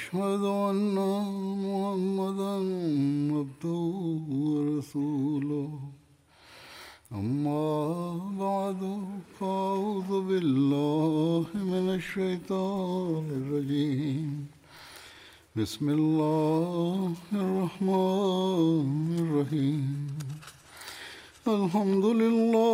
وأشهد أن محمدا عبده ورسوله. أما بعد فأعوذ بالله من الشيطان الرجيم. بسم الله الرحمن الرحيم. الحمد لله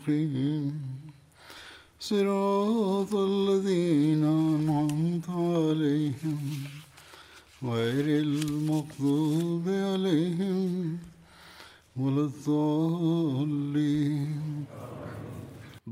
free.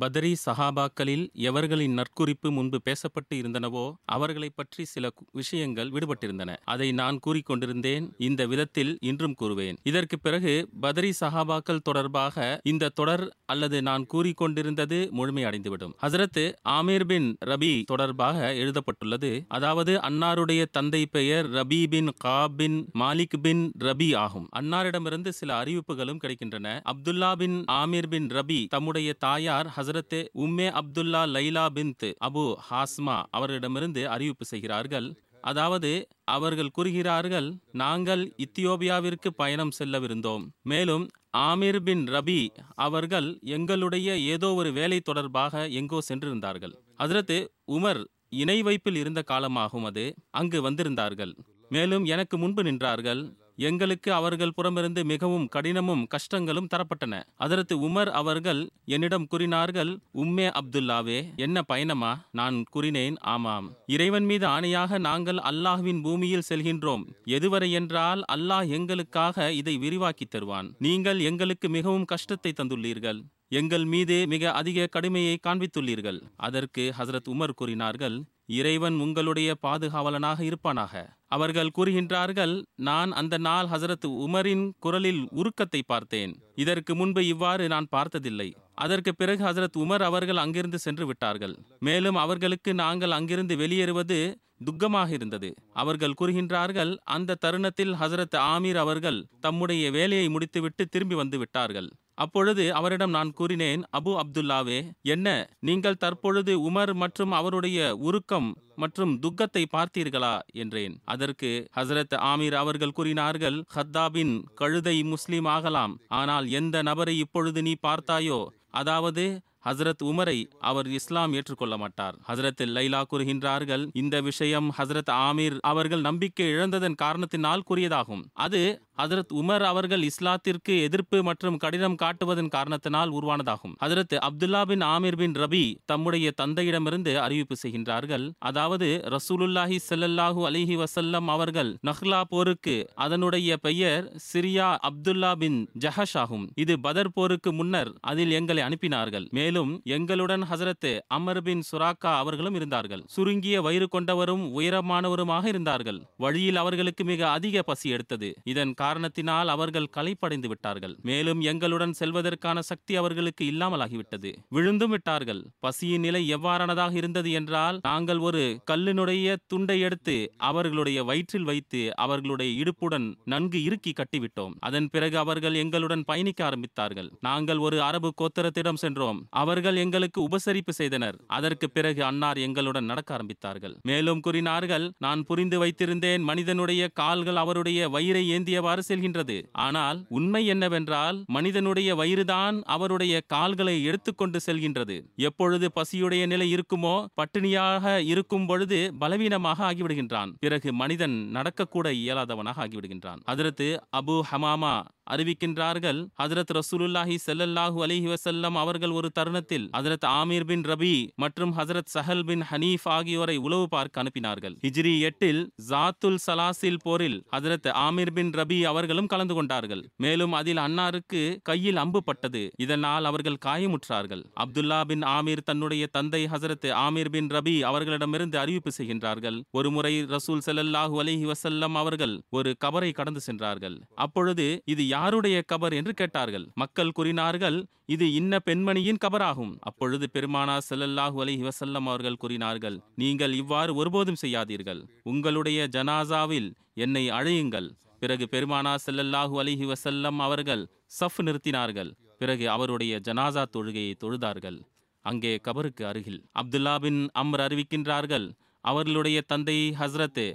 பதரி சஹாபாக்களில் எவர்களின் நற்குறிப்பு முன்பு பேசப்பட்டு இருந்தனவோ அவர்களை பற்றி சில விஷயங்கள் விடுபட்டிருந்தன. அதை நான் கூறிக்கொண்டிருந்தேன். இந்த விதத்தில் இன்றும் கூறுவேன். இதற்கு பிறகு பதரி சஹாபாக்கள் தொடர்பாக இந்த தொடர் அல்லது நான் கூறிக்கொண்டிருந்தது முழுமையடைந்துவிடும். ஹசரத்து ஆமீர் பின் ரபி தொடர்பாக எழுதப்பட்டுள்ளது. அதாவது அன்னாருடைய தந்தை பெயர் ரபி பின் காப் பின் மாலிக் பின் ரபி ஆகும். அன்னாரிடமிருந்து சில அறிவிப்புகளும் கிடைக்கின்றன. அப்துல்லா பின் ஆமீர் பின் ரபி தம்முடைய தாயார் ஹசரத் உம்மே அப்துல்லா லைலா பின்த் அபு ஹாஸ்மா அவர்களிடமிருந்து அறிவிப்பு செய்கிறார்கள். அதாவது அவர்கள் கூறுகிறார்கள் நாங்கள் இத்தியோபியாவிற்கு பயணம் செல்லவிருந்தோம். மேலும் ஆமீர் பின் ரபி அவர்கள் எங்களுடைய ஏதோ ஒரு வேலை தொடர்பாக எங்கோ சென்றிருந்தார்கள். அதற்கு உமர் இணை வைப்பில் இருந்த காலமாகும் அது அங்கு வந்திருந்தார்கள். மேலும் எனக்கு முன்பு நின்றார்கள். எங்களுக்கு அவர்கள் புறமிருந்து மிகவும் கடினமும் கஷ்டங்களும் தரப்பட்டன. அதற்கு உமர் அவர்கள் என்னிடம் கூறினார்கள் உம்மே அப்துல்லாவே என்ன பயணமா? நான் கூறினேன் ஆமாம். இறைவன் மீது ஆணையாக நாங்கள் அல்லாஹ்வின் பூமியில் செல்கின்றோம். எதுவரை என்றால் அல்லாஹ் எங்களுக்காக இதை விரிவாக்கி தருவான். நீங்கள் எங்களுக்கு மிகவும் கஷ்டத்தை தந்துள்ளீர்கள். எங்கள் மீது மிக அதிக கடுமையை காண்பித்துள்ளீர்கள். அதற்கு ஹசரத் உமர் கூறினார்கள் இறைவன் உங்களுடைய பாதுகாவலனாக இருப்பானாக. அவர்கள் கூறுகின்றார்கள் நான் அந்த நாள் ஹசரத் உமரின் குரலில் உருக்கத்தை பார்த்தேன். இதற்கு முன்பு இவ்வாறு நான் பார்த்ததில்லை. அதற்கு பிறகு ஹசரத் உமர் அவர்கள் அங்கிருந்து சென்று விட்டார்கள். மேலும் அவர்களுக்கு நாங்கள் அங்கிருந்து வெளியேறுவது துக்கமாக இருந்தது. அவர்கள் கூறுகின்றார்கள் அந்த தருணத்தில் ஹசரத் ஆமீர் அவர்கள் தம்முடைய வேலையை முடித்துவிட்டு திரும்பி வந்து விட்டார்கள். அப்பொழுது அவரிடம் நான் கூறினேன் அபு அப்துல்லாவே என்ன நீங்கள் தற்பொழுது உமர் மற்றும் அவருடைய உருக்கம் மற்றும் துக்கத்தை பார்த்தீர்களா? என்றேன். அதற்கு ஹசரத் ஆமீர் அவர்கள் கூறினார்கள் ஹத்தாபின் கழுதை முஸ்லீம் ஆகலாம். ஆனால் எந்த நபரை இப்பொழுது நீ பார்த்தாயோ அதாவது ஹசரத் உமரை அவர் இஸ்லாம் ஏற்றுக்கொள்ள மாட்டார் ஹசரத் லைலா கூறுகின்றார்கள் இந்த விஷயம் ஹசரத் ஆமீர் அவர்கள் நம்பிக்கை இழந்ததன் காரணத்தினால் கூறியதாகும். அது ஹசரத் உமர் அவர்கள் இஸ்லாத்திற்கு எதிர்ப்பு மற்றும் கடினம் காட்டுவதன் காரணத்தினால் உருவானதாகும். ஹசரத் அப்துல்லா பின் ஆமீர் பின் ரபி தம்முடைய தந்தையிடமிருந்து அறிவிப்பு செய்கின்றார்கள் அதாவது ரசூலுல்லாஹி செல்லல்லாஹு அலிஹி வசல்லம் அவர்கள் நஹ்லா போருக்கு அதனுடைய பெயர் சிரியா அப்துல்லா பின் ஜஹஷ் ஆகும். இது பதர் போருக்கு முன்னர் அதில் எங்களை அனுப்பினார்கள். மேலும் எங்களுடன் ஹசரத் அமர் பின் சுராக்கா அவர்களும் இருந்தார்கள். சுருங்கிய வயிறு கொண்டவரும் உயரமானவருமாக இருந்தார்கள். வழியில் அவர்களுக்கு மிக அதிக பசி எடுத்தது. இதன் காரணத்தினால் அவர்கள் களைப்படைந்து விட்டார்கள். மேலும் எங்களுடன் செல்வதற்கான சக்தி அவர்களுக்கு இல்லாமலாகிவிட்டது. விழுந்தும் விட்டார்கள். பசியின் நிலை எவ்வாறானதாக இருந்தது என்றால் நாங்கள் ஒரு கல்லினுடைய துண்டை எடுத்து அவர்களுடைய வயிற்றில் வைத்து அவர்களுடைய இடுப்புடன் நன்கு இறுக்கி கட்டிவிட்டோம். அதன் பிறகு அவர்கள் எங்களுடன் பயணிக்க ஆரம்பித்தார்கள். நாங்கள் ஒரு அரபு கோத்திரத்திடம் சென்றோம். அவர்கள் எங்களுக்கு உபசரிப்பு செய்தனர். அதற்கு பிறகு அன்னார் எங்களுடன் நடக்க ஆரம்பித்தார்கள். மேலும் கூறினார்கள் நான் புரிந்து வைத்திருந்தேன் மனிதனுடைய கால்கள் அவருடைய வயிறை ஏந்தியவாறு செல்கின்றது. ஆனால் உண்மை என்னவென்றால் மனிதனுடைய வயிறுதான் அவருடைய கால்களை எடுத்துக்கொண்டு செல்கின்றது. எப்பொழுது பசியுடைய நிலை இருக்குமோ பட்டினியாக இருக்கும் பொழுது பலவீனமாக ஆகிவிடுகின்றான். பிறகு மனிதன் நடக்கக்கூட இயலாதவனாக ஆகிவிடுகின்றான். அதற்கு அபு ஹமாமா அறிவிக்கின்றார்கள். ஹஜரத் ரசூலுல்லாஹி செல்லல்லாஹு அலிஹி வசல்லம் அவர்கள் ஒரு தருணத்தில் ஹஜரத் ஆமீர் பின் ரபி மற்றும் ஹசரத் சஹல் பின் ஹனீஃப் ஆகியோரை உளவு பார்க்க அனுப்பினார்கள். ஹிஜ்ரி எட்டில் ஜாத்துல் சலாசில் போரில் ஹசரத் ஆமீர் பின் ரபி அவர்களும் கலந்து கொண்டார்கள். மேலும் அதில் அன்னாருக்கு கையில் அம்பு பட்டது. இதனால் அவர்கள் காயமுற்றார்கள். அப்துல்லா பின் ஆமீர் தன்னுடைய தந்தை ஹசரத் ஆமீர் பின் ரபி அவர்களிடமிருந்து அறிவிப்பு செய்கின்றார்கள். ஒருமுறை ரசூல் செல்லல்லாஹு அலிஹி வசல்லம் அவர்கள் ஒரு கபரை கடந்து சென்றார்கள். அப்பொழுது இது யாருடைய கபர் என்று கேட்டார்கள். மக்கள் கூறினார்கள் இது இன்ன பெண்மணியின் கபராகும். அப்பொழுது பெருமானா செல்லல்லாஹு அலி வசல்லம் அவர்கள் கூறினார்கள் நீங்கள் இவ்வாறு ஒருபோதும் செய்யாதீர்கள். உங்களுடைய ஜனாசாவில் என்னை அழையுங்கள். பிறகு பெருமானா செல்லல்லாஹு அலிஹி வசல்லம் அவர்கள் சஃப் நிறுத்தினார்கள். பிறகு அவருடைய ஜனாசா தொழுகையை தொழுதார்கள். அங்கே கபருக்கு அருகில் அப்துல்லா பின் அம்ர் அறிவிக்கின்றார்கள் அவர்களுடைய தந்தை ஹஸ்ரத்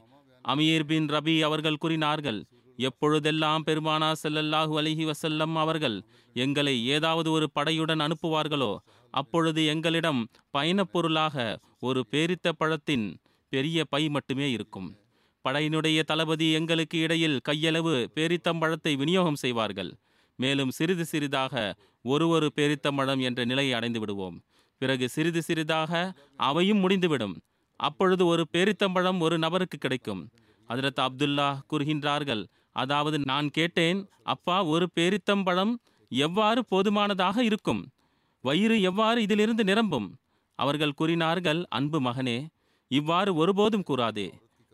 அமீர் பின் ரபி அவர்கள் கூறினார்கள் எப்பொழுதெல்லாம் பெருமானா செல்லல்லாஹு அலிஹி வசல்லம் அவர்கள் எங்களை ஏதாவது ஒரு படையுடன் அனுப்புவார்களோ அப்பொழுது எங்களிடம் பயணப்பொருளாக ஒரு பேரித்த பழத்தின் பெரிய பை மட்டுமே இருக்கும். படையினுடைய தளபதி எங்களுக்கு இடையில் கையளவு பேரித்தம்பழத்தை விநியோகம் செய்வார்கள். மேலும் சிறிது சிறிதாக ஒரு ஒரு பேரித்தம்பழம் என்ற நிலையை அடைந்து விடுவோம். பிறகு சிறிது சிறிதாக அவையும் முடிந்துவிடும். அப்பொழுது ஒரு பேரித்தம்பழம் ஒரு நபருக்கு கிடைக்கும். அதிரத் அப்துல்லா கூறுகின்றார்கள் அதாவது நான் கேட்டேன் அப்பா ஒரு பேரித்தம்பழம் எவ்வாறு போதுமானதாக இருக்கும்? வயிறு எவ்வாறு இதிலிருந்து நிரம்பும்? அவர்கள் கூறினார்கள் அன்பு மகனே இவ்வாறு ஒருபோதும் கூறாதே.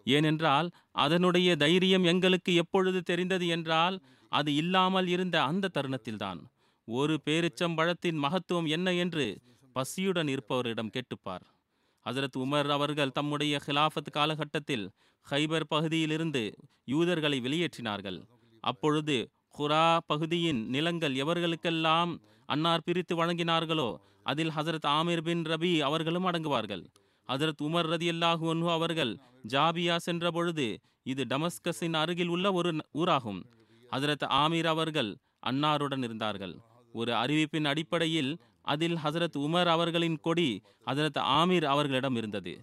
ஏனென்றால் அதனுடைய தைரியம் எங்களுக்கு எப்பொழுது தெரிந்தது என்றால் அது இல்லாமல் இருந்த அந்த தருணத்தில்தான். ஒரு பேரிச்சம்பழத்தின் மகத்துவம் என்ன என்று பசியுடன் இருப்பவரிடம் கேட்டுப்பார். ஹசரத் உமர் அவர்கள் தம்முடைய ஹிலாஃபத் காலகட்டத்தில் ஹைபர் பகுதியிலிருந்து யூதர்களை வெளியேற்றினார்கள். அப்பொழுது குரா பகுதியின் நிலங்கள் எவர்களுக்கெல்லாம் அன்னார் பிரித்து வழங்கினார்களோ அதில் ஹசரத் ஆமீர் பின் ரபி அவர்களும் அடங்குவார்கள். ஹசரத் உமர் ரதி அல்லாஹு அன்ஹு அவர்கள் ஜாபியா சென்ற பொழுது இது டமஸ்கஸின் அருகில் உள்ள ஒரு ஊராகும். ஹசரத் ஆமீர் அவர்கள் அன்னாருடன் இருந்தார்கள். ஒரு அறிவிப்பின் அடிப்படையில் அதில் ஹசரத் உமர் அவர்களின் கொடி ஹசரத் ஆமீர் அவர்களிடம் இருந்தது.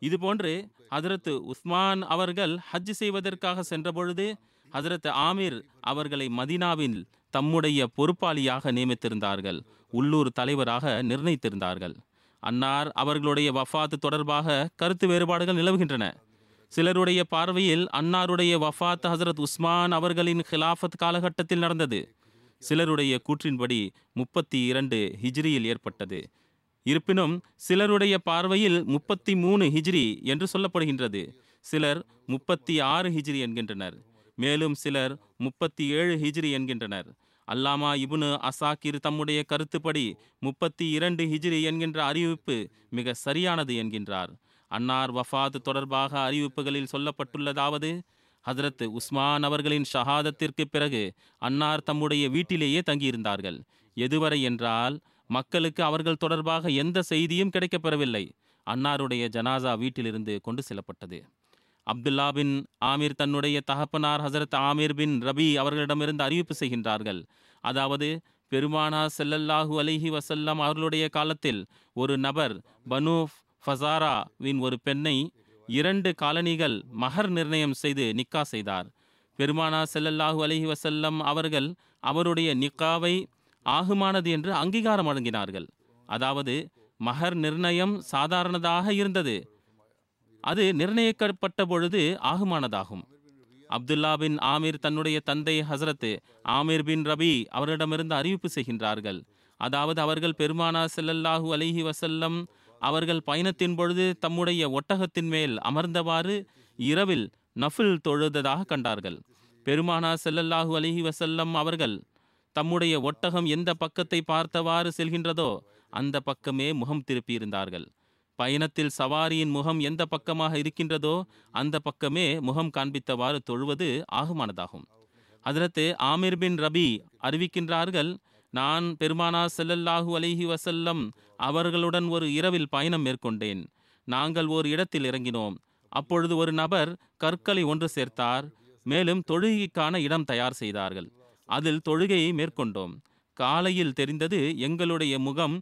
இதுபோன்று ஹதரத்து உஸ்மான் அவர்கள் ஹஜ் செய்வதற்காக சென்றபொழுது ஹசரத் ஆமீர் அவர்களை மதீனாவில் தம்முடைய பொறுப்பாளியாக நியமித்திருந்தார்கள் உள்ளூர் தலைவராக நிர்ணயித்திருந்தார்கள். அன்னார் அவர்களுடைய வஃபாத் தொடர்பாக கருத்து வேறுபாடுகள் நிலவுகின்றன. சிலருடைய பார்வையில் அன்னாருடைய வஃபாத் ஹசரத் உஸ்மான் அவர்களின் ஹிலாஃபத் காலகட்டத்தில் நடந்தது. சிலருடைய கூற்றின்படி முப்பத்தி இரண்டு ஹிஜ்ரியில் ஏற்பட்டது. இருப்பினும் சிலருடைய பார்வையில் முப்பத்தி மூணு ஹிஜ்ரி என்று சொல்லப்படுகின்றது. சிலர் முப்பத்தி ஆறு ஹிஜ்ரி என்கின்றனர். மேலும் சிலர் முப்பத்தி ஏழு ஹிஜ்ரி என்கின்றனர். அல்லாமா இபுனு அசாக்கிர் தம்முடைய கருத்துப்படி முப்பத்தி இரண்டு ஹிஜ்ரி என்கின்ற அறிவிப்பு மிக சரியானது என்கின்றார். அன்னார் வஃபாத் தொடர்பாக அறிவிப்புகளில் சொல்லப்பட்டுள்ளதாவது ஹதரத்து உஸ்மான் அவர்களின் ஷஹாதத்திற்கு பிறகு அன்னார் தம்முடைய வீட்டிலேயே தங்கியிருந்தார்கள். எதுவரை என்றால் மக்களுக்கு அவர்கள் தொடர்பாக எந்த செய்தியும் கிடைக்கப்பெறவில்லை. அன்னாருடைய ஜனாசா வீட்டிலிருந்து கொண்டு செல்லப்பட்டது. அப்துல்லா பின் ஆமீர் தன்னுடைய தகப்பனார் ஹசரத் ஆமீர் பின் ரபி அவர்களிடமிருந்து அறிவிப்பு செய்கின்றார்கள். அதாவது பெருமானா செல்லல்லாஹு அலைஹி வஸல்லம் அவர்களுடைய காலத்தில் ஒரு நபர் பனு ஃபசாராவின் ஒரு பெண்ணை இரண்டு காலனிகள் மகர் நிர்ணயம் செய்து நிக்கா செய்தார். பெருமானா செல்லல்லாஹு அலஹி வசல்லம் அவர்கள் அவருடைய நிக்காவை ஆகுமானது என்று அங்கீகாரம் வழங்கினார்கள். அதாவது மகர் நிர்ணயம் சாதாரணதாக இருந்தது. அது நிர்ணயிக்கப்பட்ட பொழுது ஆகுமானதாகும். அப்துல்லா பின் ஆமீர் தன்னுடைய தந்தை ஹசரத்து ஆமீர் பின் ரபி அவரிடமிருந்து அறிவிப்பு செய்கின்றார்கள். அதாவது அவர்கள் பெருமானா செல்லல்லாஹூ அலிஹி வசல்லம் அவர்கள் பயணத்தின் பொழுது தம்முடைய ஒட்டகத்தின் மேல் அமர்ந்தவாறு இரவில் நஃபில் தொழுததாக கண்டார்கள். பெருமானா செல்லல்லாஹூ அலிஹி வசல்லம் அவர்கள் தம்முடைய ஒட்டகம் எந்த பக்கத்தை பார்த்தவாறு செல்கின்றதோ அந்த பக்கமே முகம் திருப்பியிருந்தார்கள். பயணத்தில் சவாரியின் முகம் எந்த பக்கமாக இருக்கின்றதோ அந்த பக்கமே முகம் காண்பித்தவாறு தொழுவது ஆகுமானதாகும். ஹதரத்து ஆமிர் பின் ரபி அறிவிக்கின்றார்கள் நான் பெருமானா செல்லல்லாஹு அலிஹி வசல்லம் அவர்களுடன் ஒரு இரவில் பயணம் மேற்கொண்டேன். நாங்கள் ஒரு இடத்தில் இறங்கினோம். அப்பொழுது ஒரு நபர் கற்களை ஒன்று சேர்த்தார். மேலும் தொழுகைக்கான இடம் தயார் செய்தார்கள். அதில் தொழுகையை மேற்கொண்டோம். காலையில் தெரிந்தது எங்களுடைய முகம்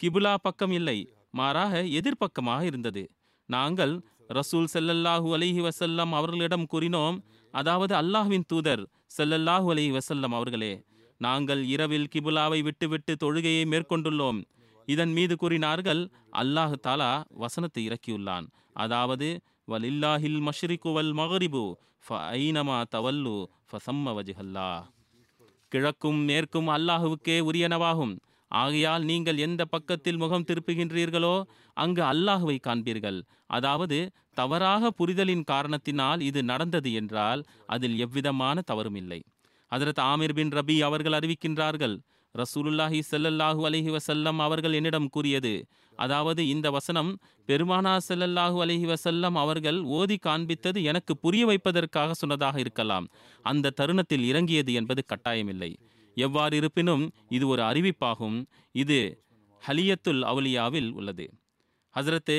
கிபுலா பக்கம் இல்லை மாறாக எதிர்ப்பக்கமாக இருந்தது. நாங்கள் ரசூல் செல்லல்லாஹு அலிஹி வசல்லம் அவர்களிடம் கூறினோம் அதாவது அல்லாஹ்வின் தூதர் செல்லல்லாஹு அலிஹி வசல்லம் அவர்களே நாங்கள் இரவில் கிபுலாவை விட்டுவிட்டு தொழுகையை மேற்கொண்டுள்ளோம். இதன் மீது கூறினார்கள் அல்லாஹ் தாலா வசனத்தை இறக்கியுள்ளான். அதாவது வலில்லாஹில் மஷ்ரிகுவல் மகரிபு ஃப ஐனமா தவல்லு ஃபசம்ம வஜ்ஹல்லா. கிழக்கும் மேற்கும் அல்லாஹுவுக்கே உரியனவாகும். ஆகையால் நீங்கள் எந்த பக்கத்தில் முகம் திருப்புகின்றீர்களோ அங்கு அல்லாஹுவை காண்பீர்கள். அதாவது தவறாக புரிதலின் காரணத்தினால் இது நடந்தது என்றால் அதில் எவ்விதமான தவறும் இல்லை. அதரத் ஆமிர் பின் ரபி அவர்கள் அறிவிக்கின்றார்கள் ரசூலுல்லாஹி செல்லல்லாஹு அலஹி வசல்லம் அவர்கள் என்னிடம் கூறியது அதாவது இந்த வசனம் பெருமானா செல்லல்லாஹு அலஹி வசல்லம் அவர்கள் ஓதி காண்பித்தது எனக்கு புரிய வைப்பதற்காக சொன்னதாக இருக்கலாம். அந்த தருணத்தில் இறங்கியது என்பது கட்டாயமில்லை. எவ்வாறு இருப்பினும் இது ஒரு அறிவிப்பாகும். இது ஹலியத்துல் அவுலியாவில் உள்ளது. ஹசரத்து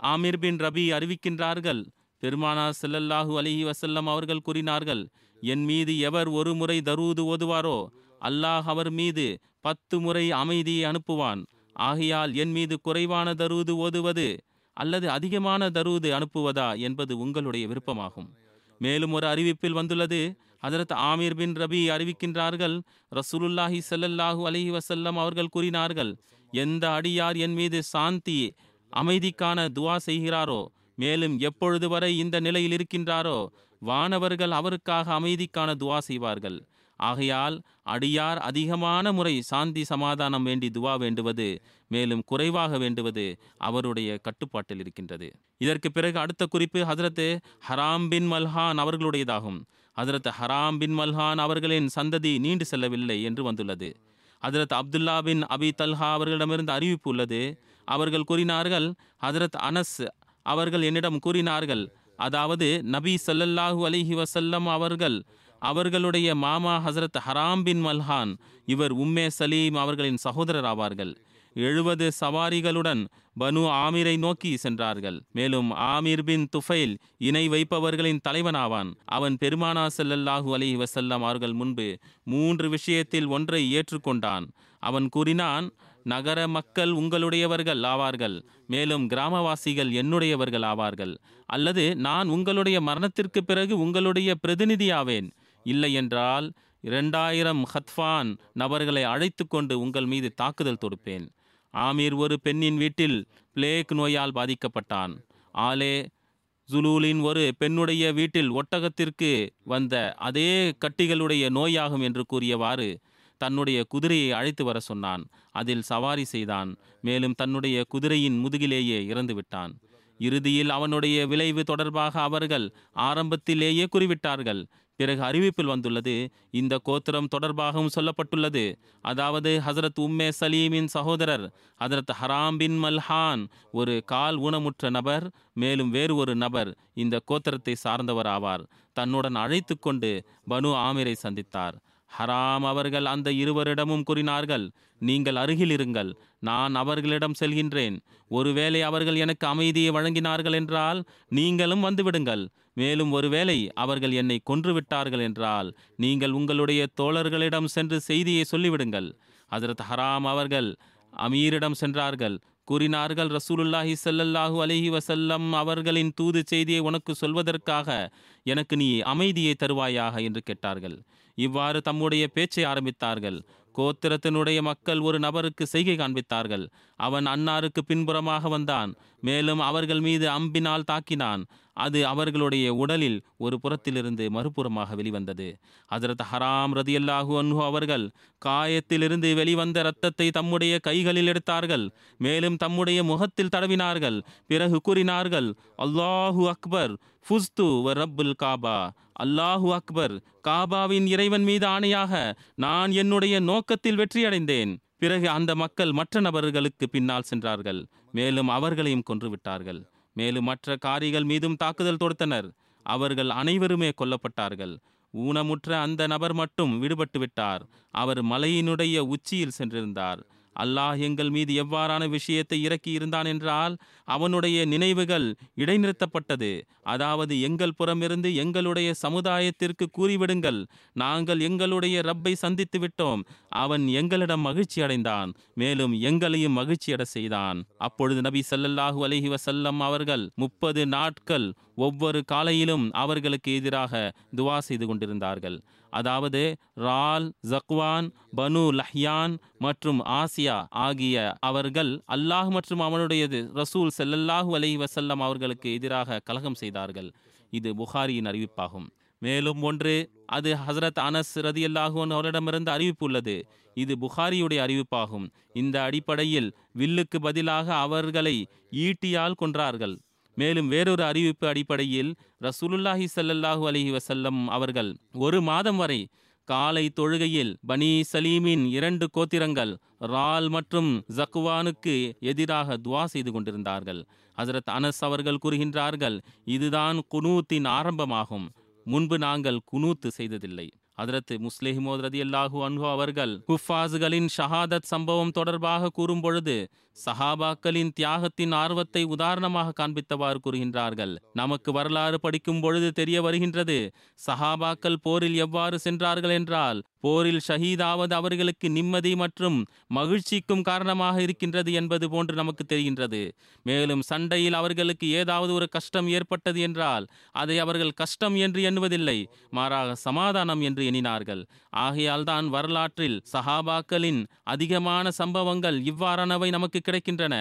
ஆமீர் பின் ரபி அறிவிக்கின்றார்கள். பெருமானா செல்லல்லாஹு அலைஹி வசல்லம் அவர்கள் கூறினார்கள் என் மீது எவர் ஒரு முறை தருவது ஓதுவாரோ? அல்லாஹ் அவர் மீது பத்து முறை அமைதியை அனுப்புவான். ஆகையால் என் மீது குறைவான தருது ஓதுவது அல்லது அதிகமான தருது அனுப்புவதா என்பது உங்களுடைய விருப்பமாகும். மேலும் ஒரு அறிவிப்பில் வந்துள்ளது ஹதரத் ஆமீர் பின் ரபி அறிவிக்கின்றார்கள் ரசூலுல்லாஹி ஸல்லல்லாஹு அலஹி வசல்லம் அவர்கள் கூறினார்கள் எந்த அடியார் என் மீது சாந்தி அமைதிக்கான துவா செய்கிறாரோ மேலும் எப்பொழுது வரை இந்த நிலையில் இருக்கின்றாரோ வானவர்கள் அவருக்காக அமைதிக்கான துவா செய்வார்கள். ஆகையால் அடியார் அதிகமான முறை சாந்தி சமாதானம் வேண்டி துவா வேண்டுவது மேலும் குறைவாக வேண்டுவது அவருடைய கட்டுப்பாட்டில் இருக்கின்றது. இதற்கு பிறகு அடுத்த குறிப்பு ஹசரத்து ஹராம் பின் மல்ஹான் அவர்களுடையதாகும். ஹசரத் ஹராம் பின் மல்ஹான் அவர்களின் சந்ததி நீண்டு செல்லவில்லை என்று வந்துள்ளது. ஹதரத் அப்துல்லா பின் அபி தல்ஹா அவர்களிடமிருந்து அறிவிப்பு உள்ளது. அவர்கள் கூறினார்கள் ஹதரத் அனஸ் அவர்கள் என்னிடம் கூறினார்கள் அதாவது நபி ஸல்லல்லாஹு அலிஹி வசல்லம் அவர்கள் அவர்களுடைய மாமா ஹசரத் ஹராம் பின் மல்ஹான் இவர் உம்மே சலீம் அவர்களின் சகோதரர் ஆவார்கள் எழுபது சவாரிகளுடன் பனு ஆமீரை நோக்கி சென்றார்கள். மேலும் ஆமீர் பின் துஃபைல் இணை வைப்பவர்களின் தலைவனாவான். அவன் பெருமானா செல்லல்லாஹு அலி வசல்லாம் அவர்கள் முன்பு மூன்று விஷயத்தில் ஒன்றை ஏற்றுக்கொண்டான். அவன் கூறினான் நகர மக்கள் உங்களுடையவர்கள் ஆவார்கள் மேலும் கிராமவாசிகள் என்னுடையவர்கள் ஆவார்கள். அல்லது நான் உங்களுடைய மரணத்திற்கு பிறகு உங்களுடைய பிரதிநிதியாவேன். இல்லை என்றால் இரண்டாயிரம் ஹத்ஃபான் நபர்களை அழைத்து கொண்டு உங்கள் மீது தாக்குதல் தொடுப்பேன். ஆமீர் ஒரு பெண்ணின் வீட்டில் பிளேக் நோயால் பாதிக்கப்பட்டான். ஆலே ஜுலூலின் ஒரு பெண்ணுடைய வீட்டில் ஒட்டகத்திற்கு வந்த அதே கட்டிகளுடைய நோயாகும் என்று கூறியவாறு தன்னுடைய குதிரையை அழைத்து வர சொன்னான். அதில் சவாரி செய்தான். மேலும் தன்னுடைய குதிரையின் முதுகிலேயே இறந்து விட்டான். இறுதியில் அவனுடைய விளைவு தொடர்பாக அவர்கள் ஆரம்பத்திலேயே குறிவிட்டார்கள். பிறகு அறிவிப்பில் வந்துள்ளது இந்த கோத்திரம் தொடர்பாகவும் சொல்லப்பட்டுள்ளது. அதாவது ஹசரத் உம்மே சலீமின் சகோதரர் ஹசரத் ஹராம் பின் மல்ஹான் ஒரு கால் ஊனமுற்ற நபர் மேலும் வேறு ஒரு நபர் இந்த கோத்திரத்தை சார்ந்தவர் ஆவார் தன்னுடன் அழைத்து கொண்டு பனு ஆமிரை சந்தித்தார். ஹராம் அவர்கள் அந்த இருவரிடமும் கூறினார்கள் நீங்கள் அருகில் இருங்கள் நான் அவர்களிடம் செல்கின்றேன். ஒருவேளை அவர்கள் எனக்கு அமைதியை வழங்கினார்கள் என்றால் நீங்களும் வந்துவிடுங்கள் மேலும் ஒருவேளை அவர்கள் என்னை கொன்று விட்டார்கள் என்றால் நீங்கள் உங்களுடைய தோழர்களிடம் சென்று செய்தியை சொல்லிவிடுங்கள். ஹஜரத் ஹராம் அவர்கள் அமீரிடம் சென்றார்கள். கூறினார்கள் ரசூலுல்லாஹி சல்லல்லாஹூ அலைஹி வசல்லம் அவர்களின் தூது செய்தியை உனக்கு சொல்வதற்காக எனக்கு நீ அமைதியை தருவாயாக என்று கேட்டார்கள். இவ்வாறு தம்முடைய பேச்சை ஆரம்பித்தார்கள். கோத்திரத்தினுடைய மக்கள் ஒரு நபருக்கு செய்கை காண்பித்தார்கள். அவன் அன்னாருக்கு பின்புறமாக வந்தான். மேலும் அவர்கள் மீது அம்பினால் தாக்கினான். அது அவர்களுடைய உடலில் ஒரு புறத்திலிருந்து மறுபுறமாக வெளிவந்தது. ஹஜரத் ஹராம் ரதியல்லாஹு அன்ஹு அவர்கள் காயத்திலிருந்து வெளிவந்த இரத்தத்தை தம்முடைய கைகளில் எடுத்தார்கள். மேலும் தம்முடைய முகத்தில் தடவினார்கள். பிறகு கூறினார்கள் அல்லாஹு அக்பர் ஃபுஸ்து வ ரப்புல் காபா. அல்லாஹு அக்பர் காபாவின் இறைவன் மீது ஆணையாக நான் என்னுடைய நோக்கத்தில் வெற்றியடைந்தேன். பிறகு அந்த மக்கள் மற்ற நபர்களுக்கு பின்னால் சென்றார்கள். மேலும் அவர்களையும் கொன்று விட்டார்கள் மேலும் மற்ற காரிகள் மீதும் தாக்குதல் தொடுத்தனர். அவர்கள் அனைவருமே கொல்லப்பட்டார்கள். ஊனமுற்ற அந்த நபர் மட்டும் விடுபட்டு விட்டார் அவர் மலையினுடைய உச்சியில் சென்றிருந்தார். அல்லாஹ் எங்கள் மீது எவ்வாறான விஷயத்தை இறக்கி இருந்தான் என்றால் அவனுடைய நினைவுகள் இடைநிறுத்தப்பட்டது. அதாவது எங்கள் புறமிருந்து எங்களுடைய சமுதாயத்திற்கு கூறிவிடுங்கள். நாங்கள் எங்களுடைய ரப்பை சந்தித்து விட்டோம். அவன் எங்களிடம் மகிழ்ச்சி அடைந்தான். மேலும் எங்களையும் மகிழ்ச்சியட செய்தான். அப்பொழுது நபி சல்லல்லாஹு அலஹி வசல்லம் அவர்கள் முப்பது நாட்கள் ஒவ்வொரு காலையிலும் அவர்களுக்கு எதிராக துவா செய்து கொண்டிருந்தார்கள். அதாவது ரால் ஜக்வான் பனு லஹ்யான் மற்றும் ஆசியா ஆகிய அவர்கள் அல்லாஹ் மற்றும் அவனுடையது ரசூல் செல்லல்லாஹு அலைஹி வசல்லம் அவர்களுக்கு எதிராக கலகம் செய்தார்கள். இது புகாரியின் அறிவிப்பாகும். மேலும் ஒன்று அது ஹசரத் அனஸ் ரதியல்லாஹு அவரிடமிருந்து அறிவிப்பு உள்ளது. இது புகாரியுடைய அறிவிப்பாகும். இந்த அடிப்படையில் வில்லுக்கு பதிலாக அவர்களை ஈட்டியால் கொன்றார்கள். மேலும் வேறொரு அறிவிப்பு அடிப்படையில் ரசூலுல்லாஹி ஸல்லல்லாஹு அலஹி வசல்லம் அவர்கள் ஒரு மாதம் வரை காலை தொழுகையில் பனி சலீமின் இரண்டு கோத்திரங்கள் ரால் மற்றும் ஜக்குவானுக்கு எதிராக துவா செய்து கொண்டிருந்தார்கள். ஹசரத் அனஸ் அவர்கள் கூறுகின்றார்கள் இதுதான் குனூத்தின் ஆரம்பமாகும். முன்பு நாங்கள் குனூத்து செய்ததில்லை. ஹதரத் முஸ்லிஹிமோத் ரதி அல்லாஹூ அன்ஹு அவர்கள் குஃபாஸுகளின் ஷஹாதத் சம்பவம் தொடர்பாக கூறும் பொழுது சஹாபாக்களின் தியாகத்தின் ஆர்வத்தை உதாரணமாக காண்பித்தவாறு கூறுகின்றார்கள். நமக்கு வரலாறு படிக்கும் பொழுது தெரிய வருகின்றது சஹாபாக்கள் போரில் எவ்வாறு சென்றார்கள் என்றால் போரில் ஷஹீதாவது அவர்களுக்கு நிம்மதி மற்றும் மகிழ்ச்சிக்கும் காரணமாக இருக்கின்றது என்பது போன்று நமக்கு தெரிகின்றது. மேலும் சண்டையில் அவர்களுக்கு ஏதாவது ஒரு கஷ்டம் ஏற்பட்டது என்றால் அதை அவர்கள் கஷ்டம் என்று எண்ணுவதில்லை மாறாக சமாதானம் என்று எண்ணினார்கள். ஆகையால் தான் வரலாற்றில் சஹாபாக்களின் அதிகமான சம்பவங்கள் இவ்வாறானவை நமக்கு கிடைக்கின்றன.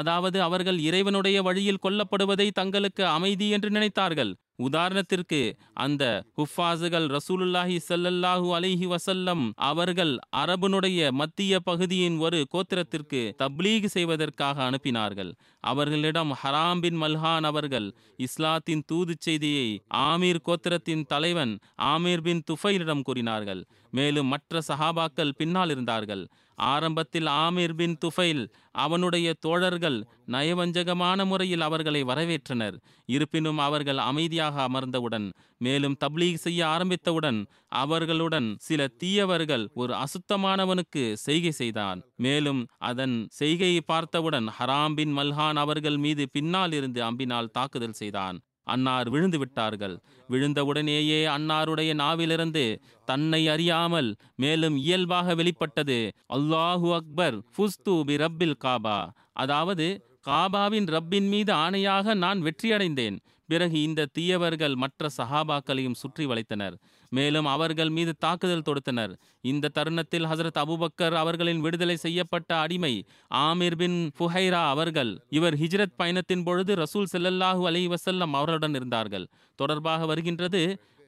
அதாவது அவர்கள் இறைவனுடைய வழியில் கொல்லப்படுவதை தங்களுக்கு அமைதி என்று நினைத்தார்கள். உதாரணத்திற்கு அந்த ஹுஃபாசுகள் ரசூலுல்லாஹி சல்லல்லாஹு அலிஹி வசல்லம் அவர்கள் அரபனுடைய மத்திய பகுதியின் ஒரு கோத்திரத்திற்கு தப்லீக் செய்வதற்காக அனுப்பினார்கள். அவர்களிடம் ஹராம் பின் மல்ஹான் அவர்கள் இஸ்லாத்தின் தூது செய்தியை ஆமீர் கோத்திரத்தின் தலைவன் ஆமீர் பின் துஃபைலிடம் கூறினார்கள். மேலும் மற்ற சஹாபாக்கள் பின்னால் இருந்தார்கள். ஆரம்பத்தில் ஆமீர் பின் துஃபைல் அவனுடைய தோழர்கள் நயவஞ்சகமான முறையில் அவர்களை வரவேற்றனர். இருப்பினும் அவர்கள் அமைதியாக அமர்ந்தவுடன் மேலும் தப்லீக் செய்ய ஆரம்பித்தவுடன் அவர்களுடன் சில தீயவர்கள் ஒரு அசுத்தமானவனுக்கு செய்கை செய்தான். மேலும் அதன் செய்கையை பார்த்தவுடன் ஹராம் பின் மல்ஹான் அவர்கள் மீது பின்னால் இருந்து அம்பினால் தாக்குதல் செய்தான். அன்னார் விழுந்து விட்டார்கள் விழுந்தவுடனேயே அன்னாருடைய நாவிலிருந்து தன்னை அறியாமல் மேலும் இயல்பாக வெளிப்பட்டது. அல்லாஹு அக்பர் ஃபுஸ்து பி ரப்பில் காபா. அதாவது காபாவின் ரப்பின் மீது ஆணையாக நான் வெற்றியடைந்தேன். பிறகு இந்த தீயவர்கள் மற்ற சஹாபாக்களையும் சுற்றி வளைத்தனர். மேலும் அவர்கள் மீது தாக்குதல் தொடுத்தனர். இந்த தருணத்தில் ஹசரத் அபுபக்கர் அவர்களின் விடுதலை செய்யப்பட்ட அடிமை ஆமீர் பின் ஃபுஹைரா அவர்கள் இவர் ஹிஜ்ரத் பயணத்தின் பொழுது ரசூல் செல்லல்லாஹு அலி வசல்லம் அவர்களுடன் இருந்தார்கள். தொடர்பாக வருகின்றது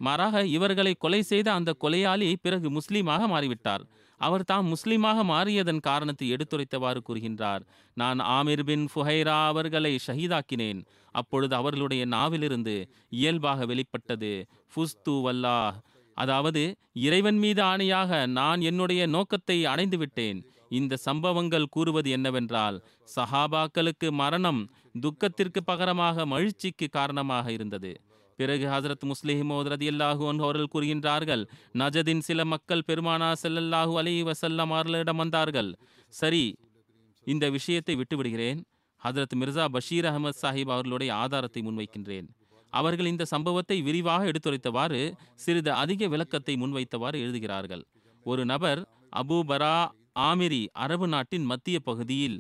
மாறாக இவர்களை கொலை செய்த அந்த கொலையாளி பிறகு முஸ்லீமாக மாறிவிட்டார். அவர் தாம் முஸ்லீமாக மாறியதன் காரணத்தை எடுத்துரைத்தவாறு கூறுகின்றார். நான் ஆமிர் பின் ஃபுஹைரா அவர்களை ஷஹீதாக்கினேன். அப்பொழுது அவர்களுடைய நாவிலிருந்து இயல்பாக வெளிப்பட்டது ஃபுஸ்து வல்லாஹ் அதாவது இறைவன் மீது ஆணையாக நான் என்னுடைய நோக்கத்தை அடைந்துவிட்டேன். இந்த சம்பவங்கள் கூறுவது என்னவென்றால் சஹாபாக்களுக்கு மரணம் துக்கத்திற்கு பகரமாக மகிழ்ச்சிக்கு காரணமாக இருந்தது. பிறகு ஹசரத் முஸ்லிஹிமோத் ரதியல்லாஹு அன்ஹு அவர்கள் கூறுகின்றார்கள் நஜதின் சில மக்கள் பெருமானா செல்லல்லாஹூ அலி வசல்லம் அவர்களிடம் வந்தார்கள். சரி இந்த விஷயத்தை விட்டுவிடுகிறேன். ஹதரத் மிர்சா பஷீர் அகமது சாஹிப் அவர்களுடைய ஆதாரத்தை முன்வைக்கின்றேன். அவர்கள் இந்த சம்பவத்தை விரிவாக எடுத்துரைத்தவாறு சிறிது அதிக விளக்கத்தை முன்வைத்தவாறு எழுதுகிறார்கள். ஒரு நபர் அபூபரா ஆமிரி அரபு நாட்டின் மத்திய பகுதியில்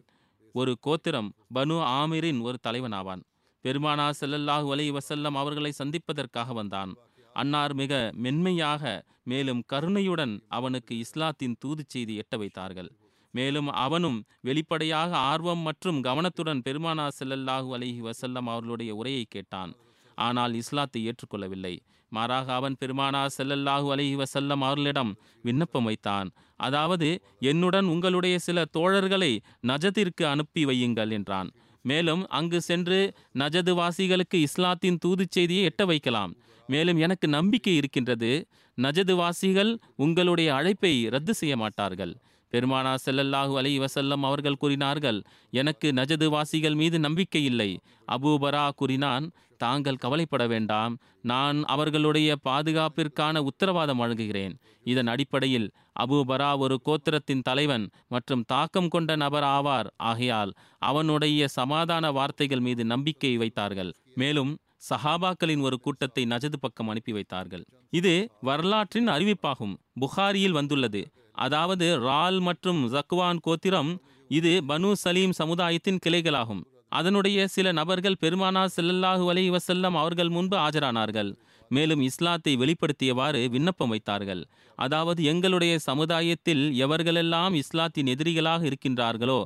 ஒரு கோத்திரம் பனு ஆமிரின் ஒரு தலைவனாவான். பெருமானா செல்லல்லாஹு அலைஹி வசல்லம் அவர்களை சந்திப்பதற்காக வந்தான். அன்னார் மிக மென்மையாக மேலும் கருணையுடன் அவனுக்கு இஸ்லாத்தின் தூதுச் செய்தி எட்ட வைத்தார்கள். மேலும் அவனும் வெளிப்படையாக ஆர்வம் மற்றும் கவனத்துடன் பெருமானா செல்லல்லாஹு அலைஹி வசல்லம் அவர்களுடைய உரையை கேட்டான். ஆனால் இஸ்லாத்தை ஏற்றுக்கொள்ளவில்லை. மாறாக அவன் பெருமானா செல்லல்லாஹு அலஹி வசல்லம் அவர்களிடம் விண்ணப்பம் வைத்தான். அதாவது என்னுடன் உங்களுடைய சில தோழர்களை நஜத்திற்கு அனுப்பி வையுங்கள் என்றான். மேலும் அங்கு சென்று நஜது வாசிகளுக்கு இஸ்லாத்தின் தூதுச் செய்தியை எட்ட வைக்கலாம். மேலும் எனக்கு நம்பிக்கை இருக்கின்றது நஜது வாசிகள் உங்களுடைய அழைப்பை ரத்து செய்ய மாட்டார்கள். பெருமானா செல்லல்லாஹு அலி வசல்லம் அவர்கள் கூறினார்கள் எனக்கு நஜது வாசிகள் மீது நம்பிக்கை இல்லை. அபூபரா கூறினான் தாங்கள் கவலைப்பட வேண்டாம். நான் அவர்களுடைய பாதுகாப்பிற்கான உத்தரவாதம் வழங்குகிறேன். இதன் அடிப்படையில் அபூபரா ஒரு கோத்திரத்தின் தலைவன் மற்றும் தாக்கம் கொண்ட நபர் ஆவார். ஆகையால் அவனுடைய சமாதான வார்த்தைகள் மீது நம்பிக்கை வைத்தார்கள். மேலும் சஹாபாக்களின் ஒரு கூட்டத்தை நஜது பக்கம் அனுப்பி வைத்தார்கள். இது வரலாற்றின் அறிவிப்பாகும். புகாரியில் வந்துள்ளது. அதாவது ரால் மற்றும் ஜக்வான் கோத்திரம் இது பனு சலீம் சமுதாயத்தின் கிளைகளாகும். அதனுடைய சில நபர்கள் பெருமானா செல்லல்லாஹு அலைஹி வசல்லம் அவர்கள் முன்பு ஆஜரானார்கள். மேலும் இஸ்லாத்தை வெளிப்படுத்தியவாறு விண்ணப்பம் வைத்தார்கள். அதாவது எங்களுடைய சமுதாயத்தில் எவர்களெல்லாம் இஸ்லாத்தின் எதிரிகளாக இருக்கின்றார்களோ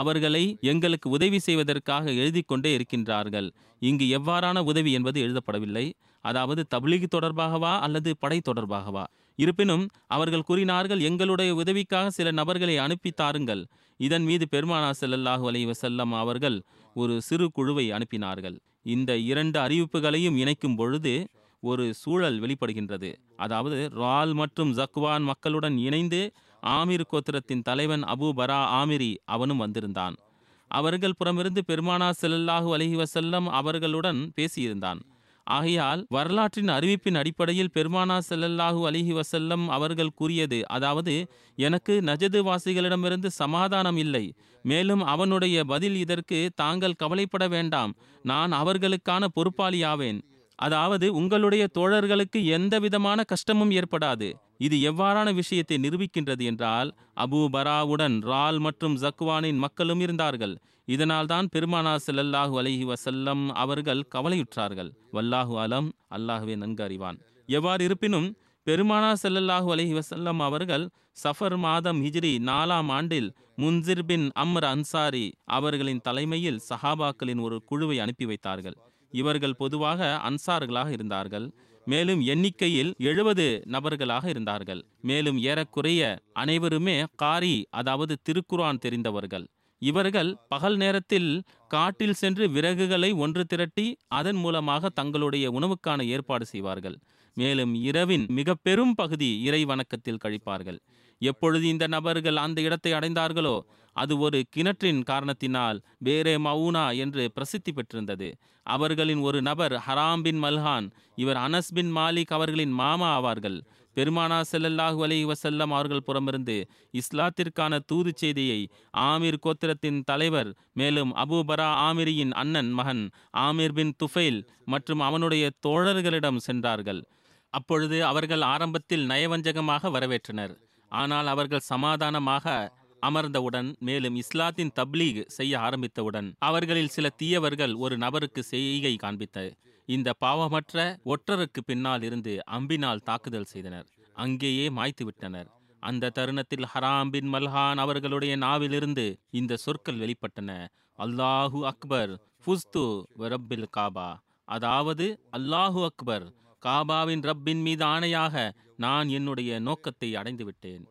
அவர்களை எங்களுக்கு உதவி செய்வதற்காக எழுதி கொண்டே இருக்கின்றார்கள். இங்கு எவ்வாறான உதவி என்பது எழுதப்படவில்லை. அதாவது தப்லீக் தொடர்பாகவா அல்லது படை தொடர்பாகவா? இருப்பினும் அவர்கள் கூறினார்கள் எங்களுடைய உதவிக்காக சில நபர்களை அனுப்பி தாருங்கள். இதன் மீது பெருமானா செல்லல்லாஹு அலி வசல்லம் அவர்கள் ஒரு சிறு குழுவை அனுப்பினார்கள். இந்த இரண்டு அறிவிப்புகளையும் இணைக்கும் பொழுது ஒரு சூழல் வெளிப்படுகின்றது. அதாவது ரால் மற்றும் ஜக்வான் மக்களுடன் இணைந்து ஆமீர் கோத்திரத்தின் தலைவன் அபு பரா ஆமிரி அவனும் வந்திருந்தான். அவர்கள் புறமிருந்து பெருமானா செல்லல்லாஹு அலைஹி வசல்லம் அவர்களுடன் பேசியிருந்தான். ஆகையால் வரலாற்றின் அறிவிப்பின் அடிப்படையில் பெருமானா செல்லல்லாஹு அலிஹி வசல்லம் அவர்கள் கூறியது அதாவது எனக்கு நஜது வாசிகளிடமிருந்து சமாதானம் இல்லை மேலும் அவனுடைய பதில் இதற்கு தாங்கள் கவலைப்பட வேண்டாம் நான் அவர்களுக்கான பொறுப்பாளியாவேன். அதாவது உங்களுடைய தோழர்களுக்கு எந்த விதமான கஷ்டமும் ஏற்படாது இது எவ்வாறான விஷயத்தை நிரூபிக்கின்றது என்றால் அபூ பராவுடன் ரால் மற்றும் ஜக்வானின் மக்களும் இருந்தார்கள். இதனால்தான் பெருமானா செல்லல்லாஹு அலஹி வசல்லம் அவர்கள் கவலையுற்றார்கள். வல்லாஹு அலம் அல்லாஹுவே நன்கு அறிவான். எவ்வாறு இருப்பினும் பெருமானா செல்லல்லாஹு அலஹி வசல்லம் அவர்கள் சஃபர் மாதம் ஹிஜ்ரி நாலாம் ஆண்டில் முன்சிர் பின் அம்ர் அன்சாரி அவர்களின் தலைமையில் சஹாபாக்களின் ஒரு குழுவை அனுப்பி வைத்தார்கள். இவர்கள் பொதுவாக அன்சார்களாக இருந்தார்கள். மேலும் எண்ணிக்கையில் எழுபது நபர்களாக இருந்தார்கள். மேலும் ஏறக்குறைய அனைவருமே காரி அதாவது திருக்குரான் தெரிந்தவர்கள். இவர்கள் பகல் நேரத்தில் காட்டில் சென்று விறகுகளை ஒன்று திரட்டி அதன் மூலமாக தங்களுடைய உணவுக்கான ஏற்பாடு செய்வார்கள். மேலும் இரவின் மிக பெரும் பகுதி இறை வணக்கத்தில் கழிப்பார்கள். எப்பொழுது இந்த நபர்கள் அந்த இடத்தை அடைந்தார்களோ அது ஒரு கிணற்றின் காரணத்தினால் வேறே மவுனா என்று பிரசித்தி பெற்றிருந்தது. அவர்களின் ஒரு நபர் ஹராம் பின் மல்ஹான் இவர் அனஸ் பின் மாலிக் அவர்களின் மாமா ஆவார்கள். பெருமானா செல்லல்லாஹு அலைஹி வசல்லம் அவர்கள் புறமிருந்து இஸ்லாத்திற்கான தூது செய்தியை ஆமீர் கோத்திரத்தின் தலைவர் மேலும் அபூபரா ஆமிரியின் அண்ணன் மகன் ஆமீர் பின் துஃபைல் மற்றும் அவனுடைய தோழர்களிடம் சென்றார்கள். அப்பொழுது அவர்கள் ஆரம்பத்தில் நயவஞ்சகமாக வரவேற்றனர். ஆனால் அவர்கள் சமாதானமாக அமர்ந்தவுடன் மேலும் இஸ்லாத்தின் தப்லீக் செய்ய ஆரம்பித்தவுடன் அவர்களில் சில தீயவர்கள் ஒரு நபருக்கு செய்கை காண்பித்த இந்த பாவமற்ற ஒற்றருக்கு பின்னால் இருந்து அம்பினால் தாக்குதல் செய்தனர். அங்கேயே மாய்த்து விட்டனர். அந்த தருணத்தில் ஹராம் பின் மல்ஹான் அவர்களுடைய நாவிலிருந்து இந்த சொற்கள் வெளிப்பட்டன. அல்லாஹு அக்பர் ஃபுஸ்து ரப்பில் காபா. அதாவது அல்லாஹு அக்பர் காபாவின் ரப்பின் மீது ஆணையாக நான் என்னுடைய நோக்கத்தை அடைந்து விட்டேன்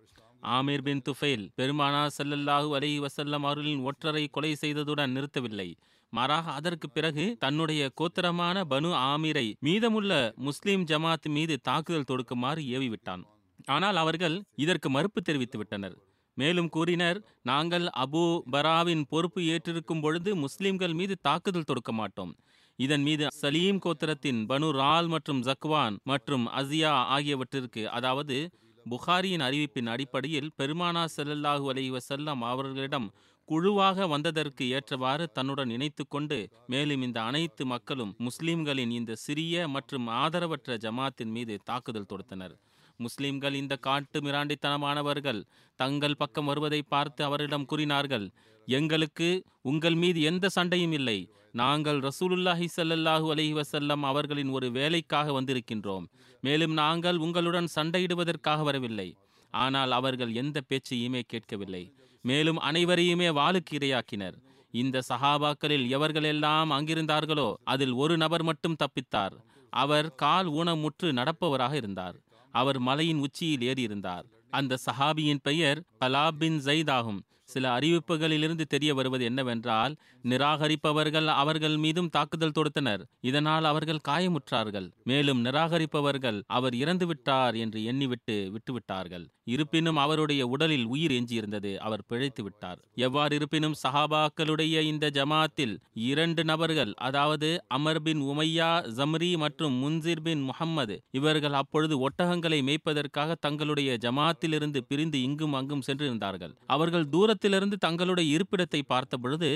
ஆமீர் பின் துஃபைல் பெருமானா செல்லல்லாஹு அலி வசல்லம் அவர்களின் ஒற்றரை கொலை செய்ததுடன் நிறுத்தவில்லை. மாறாக அதற்கு பிறகு தன்னுடைய கோத்திரமான பனு ஆமீரை மீதமுள்ள முஸ்லிம் ஜமாத் மீது தாக்குதல் தொடுக்குமாறு ஏவிவிட்டான். ஆனால் அவர்கள் இதற்கு மறுப்பு தெரிவித்து விட்டனர் மேலும் கூறினர் நாங்கள் அபு பராவின் பொறுப்பு ஏற்றிருக்கும் பொழுது முஸ்லிம்கள் மீது தாக்குதல் தொடுக்க மாட்டோம். இதன் மீது சலீம் கோத்திரத்தின் பனு ரால் மற்றும் ஜக்வான் மற்றும் அசியா ஆகியவற்றிற்கு அதாவது புகாரியின் அறிவிப்பின் அடிப்படையில் பெருமானா செல்லல்லாஹு அலைஹி செல்லம் அவர்களிடம் குழுவாக வந்ததற்கு ஏற்றவாறு தன்னுடன் இணைத்து கொண்டு மேலும் இந்த அனைத்து மக்களும் முஸ்லிம்களின் இந்த சிறிய மற்றும் ஆதரவற்ற ஜமாத்தின் மீது தாக்குதல் தொடுத்தனர். முஸ்லிம்கள் இந்த காட்டு மிராண்டித்தனமானவர்கள். தங்கள் பக்கம் வருவதை பார்த்து அவரிடம் கூறினார்கள் எங்களுக்கு உங்கள் மீது எந்த சண்டையும் இல்லை. நாங்கள் ரசூலுல்லாஹி சல்லல்லாஹு அலஹி வசல்லம் அவர்களின் ஒரு வேலைக்காக வந்திருக்கின்றோம். மேலும் நாங்கள் உங்களுடன் சண்டையிடுவதற்காக வரவில்லை. ஆனால் அவர்கள் எந்த பேச்சையுமே கேட்கவில்லை. மேலும் அனைவரையுமே வாளுக்கு இரையாக்கினர் இந்த சஹாபாக்களில் எவர்களெல்லாம் அங்கிருந்தார்களோ அதில் ஒரு நபர் மட்டும் தப்பித்தார். அவர் கால் ஊனமுற்று நடப்பவராக இருந்தார். அவர் மலையின் உச்சியில் ஏறியிருந்தார். அந்த சஹாபியின் பெயர் பலா பின் ஜைத் ஆகும். சில அறிவிப்புகளிலிருந்து தெரிய வருவது என்னவென்றால் நிராகரிப்பவர்கள் அவர்கள் மீதும் தாக்குதல் தொடுத்தனர். இதனால் அவர்கள் காயமுற்றார்கள். மேலும் நிராகரிப்பவர்கள் அவர் இறந்து விட்டார் என்று எண்ணிவிட்டு விட்டுவிட்டார்கள். இருப்பினும் அவருடைய உடலில் உயிர் எஞ்சியிருந்தது. அவர் பிழைத்து விட்டார். எவ்வாறு இருப்பினும் சஹாபாக்களுடைய இந்த ஜமாத்தில் இரண்டு நபர்கள் அதாவது அமர் பின் உமையா ஜம்ரி மற்றும் முன்சிர் பின் முகம்மது இவர்கள் அப்பொழுது ஒட்டகங்களை மேய்ப்பதற்காக தங்களுடைய ஜமாத்திலிருந்து பிரிந்து இங்கும் அங்கும் சென்றிருந்தார்கள். அவர்கள் தூரத்திலிருந்து தங்களுடைய இருப்பிடத்தை பார்த்த பொழுது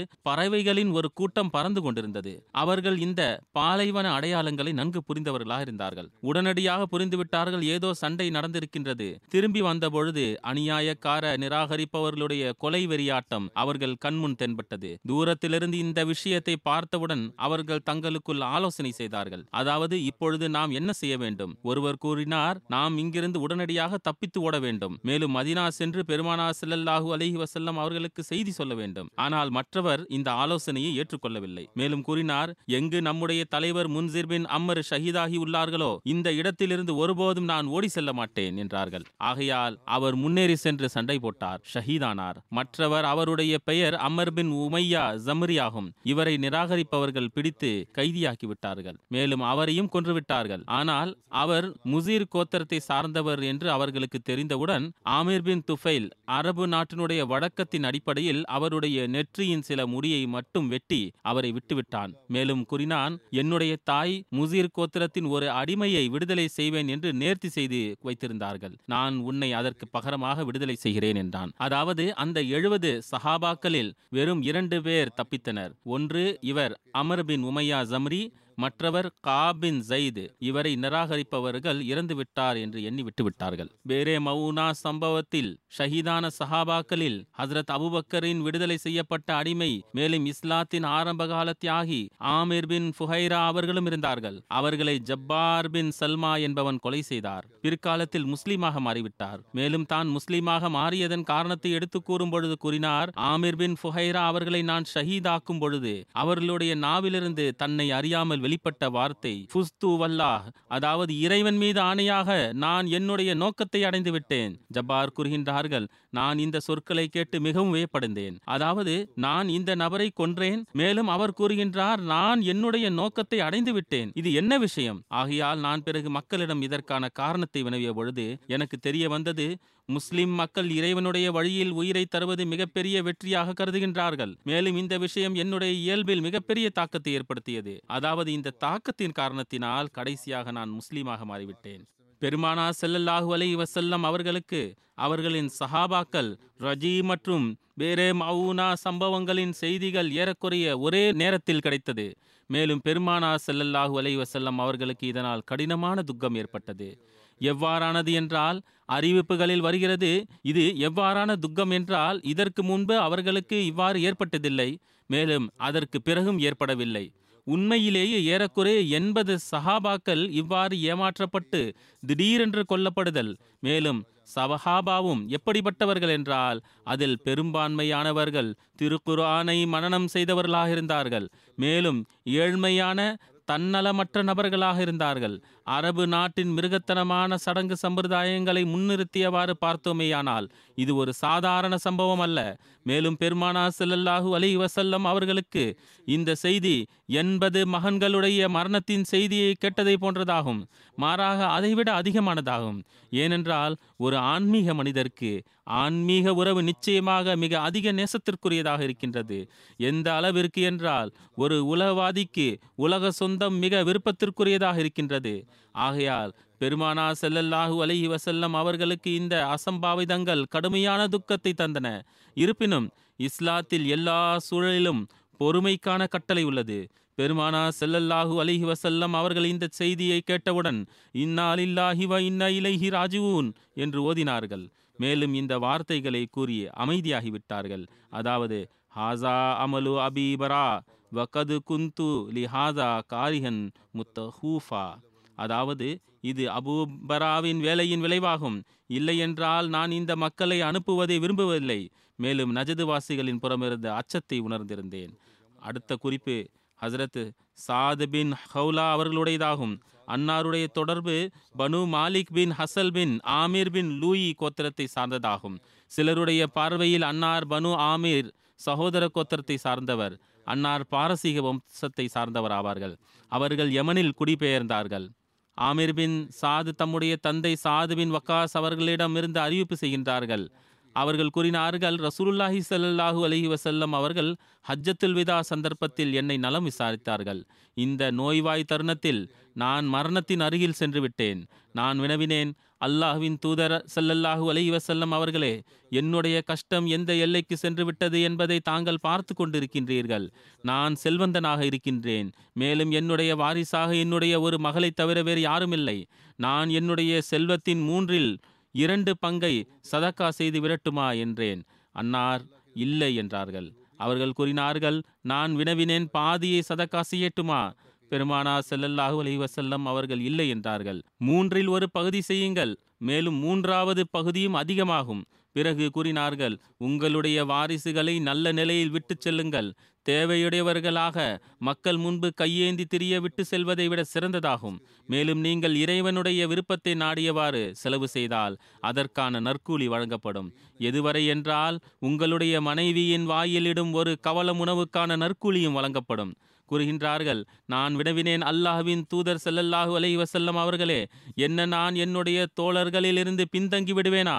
பறவைகளின் ஒரு கூட்டம் பறந்து கொண்டிருந்தது. அவர்கள் இந்த பாலைவன அடையாளங்களை நன்கு புரிந்தவர்களாக இருந்தார்கள் உடனடியாக புரிந்துவிட்டார்கள் ஏதோ சண்டை நடந்திருக்கின்றது. திரும்பி வந்தபொழுது அநியாயக்கார நிராகரிப்பவர்களுடைய கொலை வெறியாட்டம் அவர்கள் கண்முன் தென்பட்டது. தூரத்திலிருந்து இந்த விஷயத்தை பார்த்தவுடன் அவர்கள் தங்களுக்குள் ஆலோசனை செய்தார்கள். அதாவது இப்பொழுது நாம் என்ன செய்ய வேண்டும்? ஒருவர் கூறினார் நாம் இங்கிருந்து உடனடியாக தப்பித்து ஓட வேண்டும். மேலும் மதினா சென்று பெருமானா செல்லல்லாஹு அலஹி வசல்லம் அவர்களுக்கு செய்தி சொல்ல வேண்டும். ஆனால் மற்றவர் இந்த ஆலோசனையை ஏற்றுக்கொள்ளவில்லை. மேலும் கூறினார் எங்கு நம்முடைய தலைவர் முன்சிர் பின் அம்மர் ஷஹீதாகி உள்ளார்களோ இந்த இடத்திலிருந்து ஒருபோதும் நான் ஓடி செல்ல மாட்டேன் என்றார்கள். ஆகையால் அவர் முன்னேறி சென்று சண்டை போட்டார் ஷஹீதானார். மற்றவர் அவருடைய பெயர் அமர் பின் உமையா ஜமரி ஆகும். இவரை நிராகரிப்பவர்கள் பிடித்து கைதியாக்கி விட்டார்கள். மேலும் அவரையும் கொன்றுவிட்டார்கள் ஆனால் அவர் முசீர் கோத்திரத்தை சார்ந்தவர் என்று அவர்களுக்கு தெரிந்தவுடன் ஆமீர் பின் துஃபைல் அரபு நாட்டினுடைய வழக்கத்தின் அடிப்படையில் அவருடைய நெற்றியின் சில முடியை மட்டும் வெட்டி அவரை விட்டுவிட்டான். மேலும் கூறினான் என்னுடைய தாய் முசீர் கோத்திரத்தின் ஒரு அடிமையை விடுதலை செய்வேன் என்று நேர்த்தி செய்து வைத்திருந்தார்கள். நான் உன்னை அதற்கு பகரமாக விடுதலை செய்கிறேன் என்றான். அதாவது அந்த எழுபது சஹாபாக்களில் வெறும் இரண்டு பேர் தப்பித்தனர். ஒன்று இவர் அமர் பின் உமையா ஜம்ரி மற்றவர் காபின் ஜெயிது இவரை நிராகரிப்பவர்கள் இறந்துவிட்டார் என்று எண்ணி விட்டுவிட்டார்கள். பேரே மவுனா சம்பவத்தில் ஷஹீதான சஹாபாக்களில் ஹசரத் அபுபக்கரின் விடுதலை செய்யப்பட்ட அடிமை மேலும் இஸ்லாத்தின் ஆரம்பகால தியாகி ஆமீர் பின் ஃபுஹைரா அவர்களும் இருந்தார்கள். அவர்களை ஜப்பார் பின் சல்மா என்பவன் கொலை செய்தார். பிற்காலத்தில் முஸ்லீமாக மாறிவிட்டார். மேலும் தான் முஸ்லீமாக மாறியதன் காரணத்தை எடுத்து கூறும் பொழுது கூறினார் ஆமீர் பின் ஃபுஹைரா அவர்களை நான் ஷஹீதாக்கும் பொழுது அவர்களுடைய நாவிலிருந்து தன்னை அறியாமல் வெளிப்பட்ட வார்த்தை ஃபுஸ்து வல்லாஹ். அதாவது இறைவன் மீது ஆணையாக நான் என்னுடைய நோக்கத்தை அடைந்து விட்டேன் ஜப்பார் கூறுகின்றார்கள் நான் இந்த சொற்களை கேட்டு மிகவும் வியப்படைந்தேன். அதாவது நான் இந்த நபரை கொன்றேன் மேலும் அவர் கூறுகின்றார் நான் என்னுடைய நோக்கத்தை அடைந்து விட்டேன் இது என்ன விஷயம்? ஆகையால் நான் பிறகு மக்களிடம் இதற்கான காரணத்தை வினவிய பொழுது எனக்கு தெரிய வந்தது முஸ்லிம் மக்கள் இறைவனுடைய வழியில் உயிரை தருவது மிகப்பெரிய வெற்றியாக கருதுகின்றார்கள். மேலும் இந்த விஷயம் என்னுடைய இயல்பில் மிகப்பெரிய தாக்கத்தை ஏற்படுத்தியது. அதாவது இந்த தாக்கத்தின் காரணத்தினால் கடைசியாக நான் முஸ்லீமாக மாறிவிட்டேன். பெருமானா செல்லல்லாஹு அலை வசல்லம் அவர்களுக்கு அவர்களின் சஹாபாக்கள் ரஜி மற்றும் வேறே மவுனா சம்பவங்களின் செய்திகள் ஏறக்குறைய ஒரே நேரத்தில் கிடைத்தது. மேலும் பெருமானா செல்லல்லாஹு அலை வசல்லம் அவர்களுக்கு இதனால் கடினமான துக்கம் ஏற்பட்டது. எவ்வாறானது என்றால் அறிவிப்புகளில் வருகிறது இது எவ்வாறான துக்கம் என்றால் இதற்கு முன்பு அவர்களுக்கு இவ்வாறு ஏற்பட்டதில்லை. மேலும் அதற்கு பிறகும் ஏற்படவில்லை. உண்மையிலேயே ஏறக்குறைய எண்பது சஹாபாக்கள் இவ்வாறு ஏமாற்றப்பட்டு திடீரென்று கொல்லப்படுதல். மேலும் சவஹாபாவும் எப்படிப்பட்டவர்கள் என்றால் அதில் பெரும்பான்மையானவர்கள் திருக்குர்ஆனை மனனம் செய்தவர்களாக இருந்தார்கள். மேலும் ஏழ்மையான தன்னலமற்ற நபர்களாக இருந்தார்கள். அரபு நாட்டின் மிருகத்தனமான சடங்கு சம்பிரதாயங்களை முன்னிறுத்தியவாறு பார்த்தோமேயானால் இது ஒரு சாதாரண சம்பவம் அல்ல. மேலும் பெருமானா செல்லல்லாஹு அலி வசல்லம் அவர்களுக்கு இந்த செய்தி எண்பது மகன்களுடைய மரணத்தின் செய்தியை கேட்டதை போன்றதாகும். மாறாக அதைவிட அதிகமானதாகும். ஏனென்றால் ஒரு ஆன்மீக மனிதருக்கு ஆன்மீக உறவு நிச்சயமாக மிக அதிக நேசத்திற்குரியதாக இருக்கின்றது. எந்த அளவிற்கு என்றால் ஒரு உலகவாதிக்கு உலக சொந்தம் மிக விருப்பத்திற்குரியதாக இருக்கின்றது. ஆகையால் பெருமானா செல்லல்லாஹு அலஹி வசல்லம் அவர்களுக்கு இந்த அசம்பாவிதங்கள் கடுமையான துக்கத்தை தந்தன. இருப்பினும் இஸ்லாத்தில் எல்லா சூழலிலும் பொறுமைக்கான கட்டளை உள்ளது. பெருமானா செல்லல்லாஹு அலிஹி வசல்லம் அவர்கள் இந்த செய்தியை கேட்டவுடன் இன்னா இன்ன வ இலைஹி ராஜுவூன் என்று ஓதினார்கள். மேலும் இந்த வார்த்தைகளை கூறி அமைதியாகிவிட்டார்கள். அதாவது ஹாசா அமலு அபீபரா வகது குந்து லிஹாதா காரிஹன் முத்தஹூஃபா. அதாவது இது அபூபராவின் வேலையின் விளைவாகும். இல்லையென்றால் நான் இந்த மக்களை அனுப்புவதை விரும்பவில்லை மேலும் நஜதுவாசிகளின் புறமிருந்த அச்சத்தை உணர்ந்திருந்தேன். அடுத்த குறிப்பு ஹசரத் சாத் பின் ஹவுலா அவர்களுடையதாகும். அன்னாருடைய தொடர்பு பனு மாலிக் பின் ஹசல் பின் ஆமீர் பின் லூயி கோத்திரத்தை சார்ந்ததாகும். சிலருடைய பார்வையில் அன்னார் பனு ஆமீர் சகோதர கோத்திரத்தை சார்ந்தவர். அன்னார் பாரசீக வம்சத்தை சார்ந்தவர் ஆவார்கள் அவர்கள் யமனில் குடிபெயர்ந்தார்கள். ஆமிர் பின் சாது தம்முடைய தந்தை சாது பின் வக்காஸ் அவர்களிடம் இருந்து அறிவிப்பு செய்கின்றார்கள். அவர்கள் கூறினார்கள் ரசூலுல்லாஹி ஸல்லல்லாஹு அலஹி வசல்லம் அவர்கள் ஹஜ்ஜத்துல் விதா சந்தர்ப்பத்தில் என்னை நலம் விசாரித்தார்கள். இந்த நோய்வாய் தருணத்தில் நான் மரணத்தின் அருகில் சென்று விட்டேன். நான் வினவினேன் அல்லாஹ்வின் தூதர் ஸல்லல்லாஹு அலைஹி வஸல்லம் அவர்களே என்னுடைய கஷ்டம் எந்த எல்லைக்கு சென்று விட்டது என்பதை தாங்கள் பார்த்து கொண்டிருக்கின்றீர்கள். நான் செல்வந்தனாக இருக்கின்றேன். மேலும் என்னுடைய வாரிசாக என்னுடைய ஒரு மகளை தவிர வேறு யாரும் இல்லை நான் என்னுடைய செல்வத்தின் மூன்றில் இரண்டு பங்கை சதக்கா செய்து விரட்டுமா என்றேன். அன்னார் இல்லை என்றார்கள். அவர்கள் கூறினார்கள் நான் வினவினேன் பாதியை சதக்கா செய்யட்டுமா? பெருமானா செல்லல்லாஹு அலைஹி வஸல்லம் அவர்கள் இல்லை என்றார்கள். மூன்றில் ஒரு பகுதி செய்யுங்கள். மேலும் மூன்றாவது பகுதியும் அதிகமாகும். பிறகு கூறினார்கள் உங்களுடைய வாரிசுகளை நல்ல நிலையில் விட்டுச் செல்லுங்கள். தேவையுடையவர்களாக மக்கள் முன்பு கையேந்தி திரிய விட்டு செல்வதை விட சிறந்ததாகும். மேலும் நீங்கள் இறைவனுடைய விருப்பத்தை நாடியவாறு செலவு செய்தால் அதற்கான நற்கூலி வழங்கப்படும். எதுவரை என்றால் உங்களுடைய மனைவியின் வாயிலிடும் ஒரு கவலம் உணவுக்கான நற்கூலியும் வழங்கப்படும். கூறுகின்றார்கள். நான் வினவினேன் அல்லாஹ்வின் தூதர் செல்லல்லாஹு அலை வசல்லம் அவர்களே என்ன நான் என்னுடைய தோழர்களிலிருந்து பின்தங்கி விடுவேனா?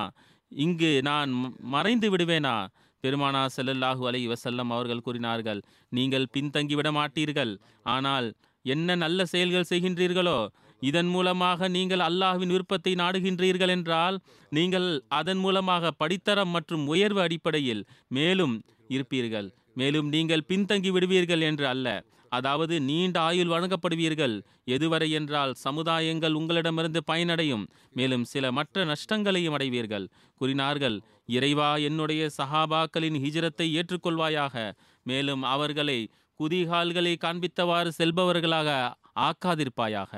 இங்கு நான் மறைந்து விடுவேனா? பெருமானா செல்லல்லாஹு அலை வசல்லம் அவர்கள் கூறினார்கள் நீங்கள் பின்தங்கி விட மாட்டீர்கள். ஆனால் என்ன நல்ல செயல்கள் செய்கின்றீர்களோ இதன் மூலமாக நீங்கள் அல்லாஹ்வின் விருப்பத்தை நாடுகின்றீர்கள் என்றால் நீங்கள் அதன் மூலமாக படித்தரம் மற்றும் உயர்வு அடிப்படையில் மேலும் இருப்பீர்கள். மேலும் நீங்கள் பின்தங்கி விடுவீர்கள் என்று அல்ல. அதாவது நீண்ட ஆயுள் வழங்கப்படுவீர்கள். எதுவரை என்றால் சமுதாயங்கள் உங்களிடமிருந்து பயனடையும். மேலும் சில மற்ற நஷ்டங்களையும் அடைவீர்கள். கூறினார்கள் இறைவா என்னுடைய சஹாபாக்களின் ஹிஜரத்தை ஏற்றுக்கொள்வாயாக. மேலும் அவர்களை குதிகால்களை காண்பித்தவாறு செல்பவர்களாக ஆக்காதிருப்பாயாக.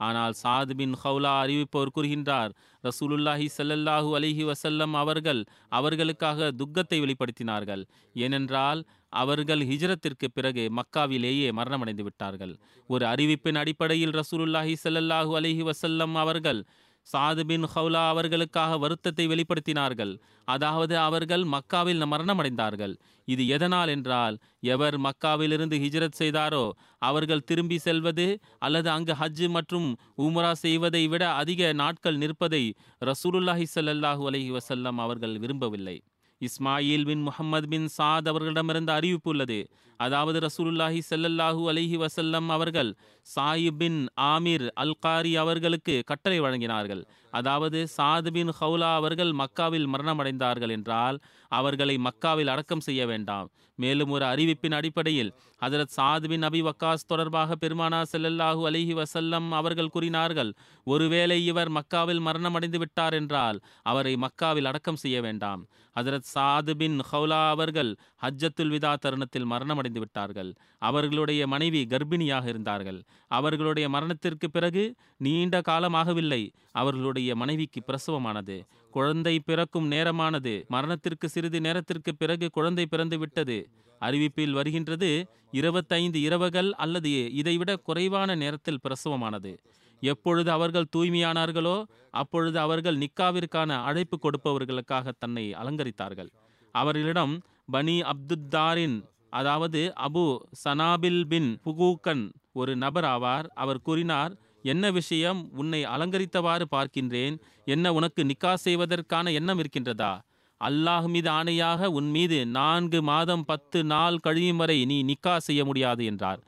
ஆனால் சாத் பின் ஹவுலா அறிவிப்பவர் கூறுகின்றார் ரசூலுல்லாஹி ஸல்லல்லாஹு அலிஹி வசல்லம் அவர்கள் அவர்களுக்காக துக்கத்தை வெளிப்படுத்தினார்கள். ஏனென்றால் அவர்கள் ஹிஜ்ரத்திற்கு பிறகு மக்காவிலேயே மரணமடைந்து விட்டார்கள் ஒரு அறிவிப்பின் அடிப்படையில் ரசூலுல்லாஹி ஸல்லல்லாஹு அலிஹி வசல்லம் அவர்கள் சாது பின் ஹவுலா அவர்களுக்காக வருத்தத்தை வெளிப்படுத்தினார்கள். அதாவது அவர்கள் மக்காவில் மரணமடைந்தார்கள். இது எதனால் என்றால் எவர் மக்காவிலிருந்து ஹிஜ்ரத் செய்தாரோ அவர்கள் திரும்பி செல்வது அல்லது அங்கு ஹஜ் மற்றும் உமரா செய்வதை விட அதிக நாட்கள் நிற்பதை ரசூலுல்லாஹி சல்லாஹூ அலஹி வசல்லம் அவர்கள் விரும்பவில்லை. இஸ்மாயில் பின் முஹம்மது பின் சாத் அவர்களிடமிருந்து அறிவிப்பு உள்ளது. அதாவது ரசூலுல்லாஹி செல்லல்லாஹு அலைஹி வசல்லம் அவர்கள் சாயிப் பின் ஆமீர் அல்காரி அவர்களுக்கு கட்டளை வழங்கினார்கள். அதாவது சாத் பின் ஹவுலா அவர்கள் மக்காவில் மரணமடைந்தார்கள் என்றால் அவர்களை மக்காவில் அடக்கம் செய்ய வேண்டாம். மேலும் ஒரு அறிவிப்பின் அடிப்படையில் ஹஜரத் சாதுவின் அபி வக்காஸ் தொடர்பாக பெருமானா செல்லல்லாஹு அலிஹி வசல்லம் அவர்கள் கூறினார்கள் ஒருவேளை இவர் மக்காவில் மரணமடைந்து விட்டார் என்றால் அவரை மக்காவில் அடக்கம் செய்ய வேண்டாம். ஹஜரத் சாது பின் ஹவுலா அவர்கள் ஹஜ்ஜத்துல் விதா தருணத்தில் மரணமடைந்து விட்டார்கள். அவர்களுடைய மனைவி கர்ப்பிணியாக இருந்தார்கள். அவர்களுடைய மரணத்திற்கு பிறகு நீண்ட காலமாகவில்லை. அவர்களுடைய மனைவிக்கு பிரசவமானது. குழந்தை பிறக்கும் நேரமானது. மரணத்திற்கு சிறிது நேரத்திற்கு பிறகு குழந்தை பிறந்து விட்டது. அறிவிப்பில் வருகின்றது இருபத்தைந்து இரவுகள் அல்லது இதைவிட குறைவான நேரத்தில் பிரசவமானது. எப்பொழுது அவர்கள் தூய்மையானார்களோ அப்பொழுது அவர்கள் நிக்காவிற்கான அழைப்பு கொடுப்பவர்களுக்காக தன்னை அலங்கரித்தார்கள். அவர்களிடம் பனி அப்துத்தாரின் அதாவது அபு சனாபில் பின் புகூக்கன் ஒரு நபர் ஆவார். அவர் கூறினார் என்ன விஷயம் உன்னை அலங்கரித்தவாறு பார்க்கின்றேன்? என்ன உனக்கு நிக்கா செய்வதற்கான எண்ணம் இருக்கின்றதா? அல்லாஹ் மீது ஆணையாக உன் மீது நான்கு மாதம் பத்து நாள் கழியும் வரை நீ நிக்கா செய்ய முடியாது என்றார்.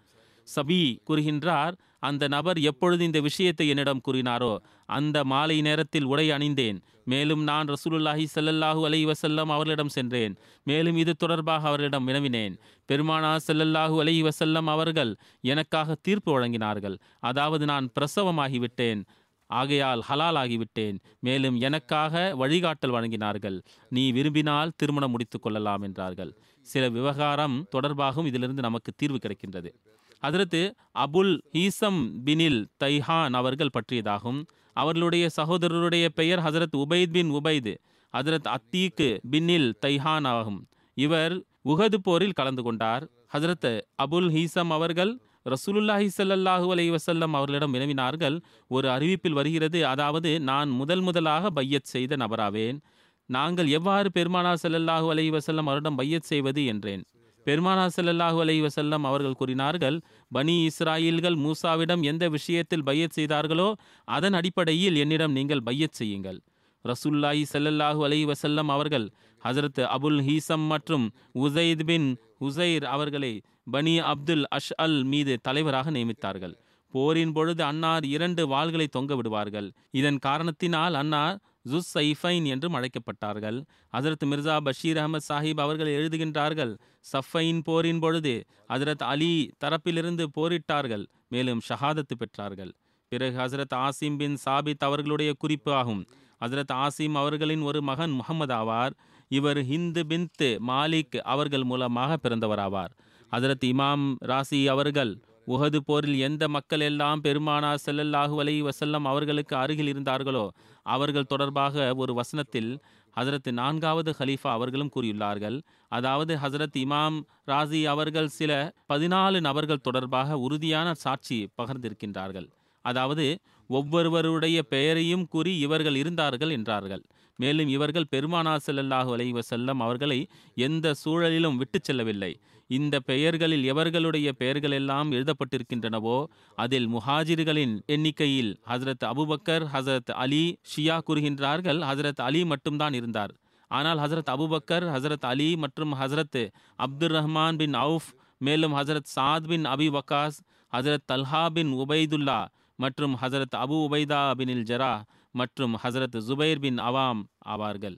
சபி கூறுகின்றார் அந்த நபர் எப்பொழுது இந்த விஷயத்தை என்னிடம் கூறினாரோ அந்த மாலை நேரத்தில் உடை அணிந்தேன். மேலும் நான் ரசூலுல்லாஹி ஸல்லல்லாஹு அலை வசல்லம் அவர்களிடம் சென்றேன். மேலும் இது தொடர்பாக அவர்களிடம் வினவினேன். பெருமானா ஸல்லல்லாஹு அலை வசல்லம் அவர்கள் எனக்காக தீர்ப்பு வழங்கினார்கள். அதாவது நான் பிரசவமாகிவிட்டேன். ஆகையால் ஹலால் ஆகிவிட்டேன் மேலும் எனக்காக வழிகாட்டல் வழங்கினார்கள். நீ விரும்பினால் திருமணம் முடித்து கொள்ளலாம் என்றார்கள். சில விவகாரம் தொடர்பாகவும் இதிலிருந்து நமக்கு தீர்வு கிடைக்கின்றது. அதற்கு அபுல் ஹீசம் பினில் தைஹான் அவர்கள் பற்றியதாகும். அவர்களுடைய சகோதரருடைய பெயர் ஹசரத் உபைத் பின் உபைது ஹசரத் அத்தீக்கு பின்னில் தைஹான் ஆகும். இவர் உகது போரில் கலந்து கொண்டார். ஹசரத் அபுல் ஹீசம் அவர்கள் ரசூலுல்லாஹி ஸல்லல்லாஹு அலை வசல்லம் அவர்களிடம் வினவினார்கள் ஒரு அறிவிப்பில் வருகிறது அதாவது நான் முதல் முதலாக பையத் செய்த நபராவேன். நாங்கள் எவ்வாறு பெருமானா செல்லல்லாஹு அலை வசல்லம் அவரிடம் பையத் செய்வது என்றேன். பெருமானா செல்லல்லாஹு அலை வசல்லம் அவர்கள் கூறினார்கள் பனி இஸ்ராயில்கள் மூசாவிடம் எந்த விஷயத்தில் பையத் செய்தார்களோ அதன் அடிப்படையில் என்னிடம் நீங்கள் பையத் செய்யுங்கள். ரசூல்லாஹி செல்லல்லாஹு அலை வசல்லம் அவர்கள் ஹசரத் அபுல் ஹீசம் மற்றும் உசைத் பின் உசைர் அவர்களை பனி அப்துல் அஷ் அல் மீது தலைவராக நியமித்தார்கள். போரின் பொழுது அன்னார் இரண்டு வாள்களை தொங்க விடுவார்கள். இதன் காரணத்தினால் அன்னார் ஜுஸ் சைஃபைன் என்றும் அழைக்கப்பட்டார்கள். ஹசரத் மிர்சா பஷீர் அகமது சாஹிப் அவர்கள் எழுதுகின்றார்கள் சஃபைன் போரின் பொழுது ஹசரத் அலி தரப்பிலிருந்து போரிட்டார்கள் மேலும் ஷஹாதத்து பெற்றார்கள். பிறகு ஹசரத் ஆசிம் பின் சாபித் அவர்களுடைய குறிப்பு ஆகும். ஹசரத் ஆசிம் அவர்களின் ஒரு மகன் முகமது ஆவார். இவர் ஹிந்து பின்த் மாலிக் அவர்கள் மூலமாக பிறந்தவராவார். ஹசரத் இமாம் ராசி அவர்கள் உஹது போரில் எந்த மக்கள் எல்லாம் பெருமானா செல்லல்லாஹு அலை வசல்லம் அவர்களுக்கு அருகில் இருந்தார்களோ அவர்கள் தொடர்பாக ஒரு வசனத்தில் ஹசரத் நான்காவது ஹலீஃபா அவர்களும் கூறியுள்ளார்கள். அதாவது ஹசரத் இமாம் ராசி அவர்கள் சில பதினாலு நபர்கள் தொடர்பாக உறுதியான சாட்சி பகிர்ந்திருக்கின்றார்கள். அதாவது ஒவ்வொருவருடைய பெயரையும் கூறி இவர்கள் இருந்தார்கள் என்றார்கள். மேலும் இவர்கள் பெருமானா செல்லல்லாஹு அலைஹி வஸல்லம் அவர்களை எந்த சூழலிலும் விட்டு செல்லவில்லை. இந்த பெயர்களில் எவர்களுடைய பெயர்கள் எல்லாம் எழுதப்பட்டிருக்கின்றனவோ அதில் முஹாஜிர்களின் எண்ணிக்கையில் ஹசரத் அபுபக்கர் ஹசரத் அலி ஷியா கூறுகின்றார்கள். ஹசரத் அலி மட்டும்தான் இருந்தார். ஆனால் ஹசரத் அபுபக்கர் ஹசரத் அலி மற்றும் ஹசரத் அப்துர் ரஹ்மான் பின் அவுஃப் மேலும் ஹசரத் சாத் பின் அபி வக்காஸ் ஹசரத் தல்ஹா பின் உபைதுல்லா மற்றும் ஹசரத் அபு உபைதா பினில் ஜரா மற்றும் ஹசரத் ஜுபைர் பின் அவாம் ஆவார்கள்.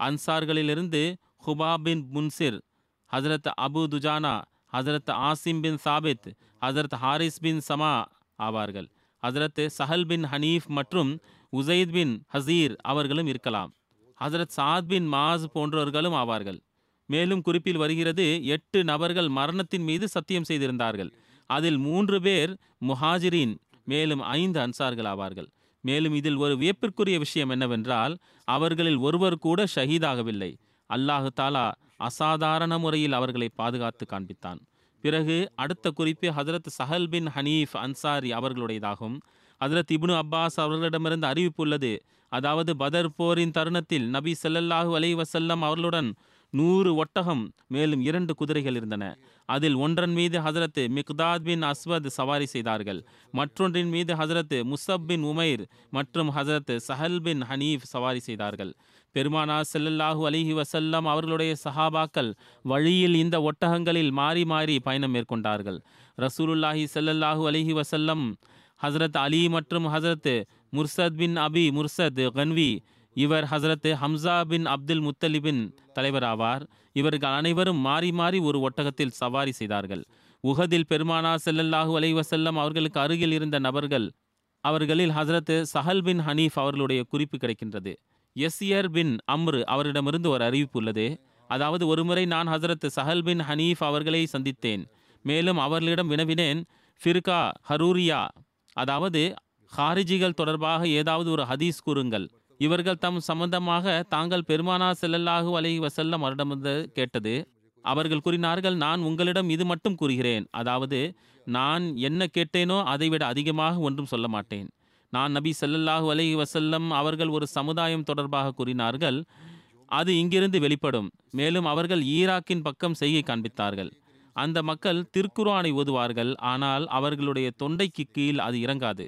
அன்சார்களிலிருந்து ஹுபா பின் முன்சிர் ஹசரத் அபு துஜானா ஹசரத் ஆசிம் பின் சாபித் ஹசரத் ஹாரிஸ் பின் சமா ஆவார்கள். ஹசரத் சஹல் பின் ஹனீஃப் மற்றும் உசைத் பின் ஹசீர் அவர்களும் இருக்கலாம். ஹசரத் சாத் பின் மாஸ் போன்றவர்களும் ஆவார்கள். மேலும் குறிப்பில் வருகிறது எட்டு நபர்கள் மரணத்தின் மீது சத்தியம் செய்திருந்தார்கள். அதில் மூன்று பேர் முஹாஜிரின் மேலும் ஐந்து அன்சார்கள் ஆவார்கள். மேலும் இதில் ஒரு வியப்பிற்குரிய விஷயம் என்னவென்றால் அவர்களில் ஒருவர் கூட ஷஹீதாகவில்லை. அல்லாஹு தாலா அசாதாரண முறையில் அவர்களை பாதுகாத்து காண்பித்தான். பிறகு அடுத்த குறிப்பு ஹதரத் சஹல் பின் ஹனீஃப் அன்சாரி அவர்களுடையதாகும். ஹதரத் இப்னு அப்பாஸ் அவர்களிடமிருந்து அறிவிப்பு உள்ளது. அதாவது பதர் போரின் தருணத்தில் நபி செல்லல்லாஹு அலைஹி வஸல்லம் அவர்களுடன் நூறு ஒட்டகம் மேலும் இரண்டு குதிரைகள் இருந்தன. அதில் ஒன்றன் மீது ஹசரத் மிக்தாத் பின் அஸ்வத் சவாரி செய்தார்கள். மற்றொன்றின் மீது ஹசரத் முசப் பின் உமைர் மற்றும் ஹசரத் சஹல் பின் ஹனீஃப் சவாரி செய்தார்கள். பெருமானா செல்லல்லாஹு அலிஹி வசல்லம் அவர்களுடைய சஹாபாக்கள் வழியில் இந்த ஒட்டகங்களில் மாறி மாறி பயணம் மேற்கொண்டார்கள். ரசூலுல்லாஹி செல்லல்லாஹு அலிஹி வசல்லம் ஹசரத் அலி மற்றும் ஹசரத் முர்சத் பின் அபி முர்சத் கன்வி இவர் ஹசரத் ஹம்சா பின் அப்துல் முத்தலிபின் தலைவராவார். இவர்கள் அனைவரும் மாறி மாறி ஒரு ஒட்டகத்தில் சவாரி செய்தார்கள். உஹதில் பெருமானா செல்லல்லாஹு அலைஹி அவர்களுக்கு அருகில் இருந்த நபர்கள் அவர்களில் ஹசரத் சஹல் பின் ஹனீஃப் அவர்களுடைய குறிப்பு கிடைக்கின்றது. எஸ்யர் பின் அம்ரு அவரிடமிருந்து ஒரு அறிவிப்பு உள்ளது. அதாவது ஒருமுறை நான் ஹசரத் சஹல் பின் ஹனீஃப் அவர்களை சந்தித்தேன். மேலும் அவர்களிடம் வினவினேன் ஃபிர்கா ஹரூரியா அதாவது ஹாரிஜிகள் தொடர்பாக ஏதாவது ஒரு ஹதீஸ் கூறுங்கள். இவர்கள் தம் சம்பந்தமாக தாங்கள் பெருமானா செல்லல்லாஹு அலை வசல்லம் அவரிடமிருந்து கேட்டது. அவர்கள் கூறினார்கள் நான் உங்களிடம் இது மட்டும் கூறுகிறேன். அதாவது நான் என்ன கேட்டேனோ அதைவிட அதிகமாக ஒன்றும் சொல்ல மாட்டேன். நான் நபி சல்லல்லாஹு அலஹி வசல்லம் அவர்கள் ஒரு சமுதாயம் தொடர்பாக கூறினார்கள். அது இங்கிருந்து வெளிப்படும். மேலும் அவர்கள் ஈராக்கின் பக்கம் செய்கை காண்பித்தார்கள். அந்த மக்கள் திருக்குர்ஆனை ஓதுவார்கள். ஆனால் அவர்களுடைய தொண்டைக்கு கீழ் அது இறங்காது.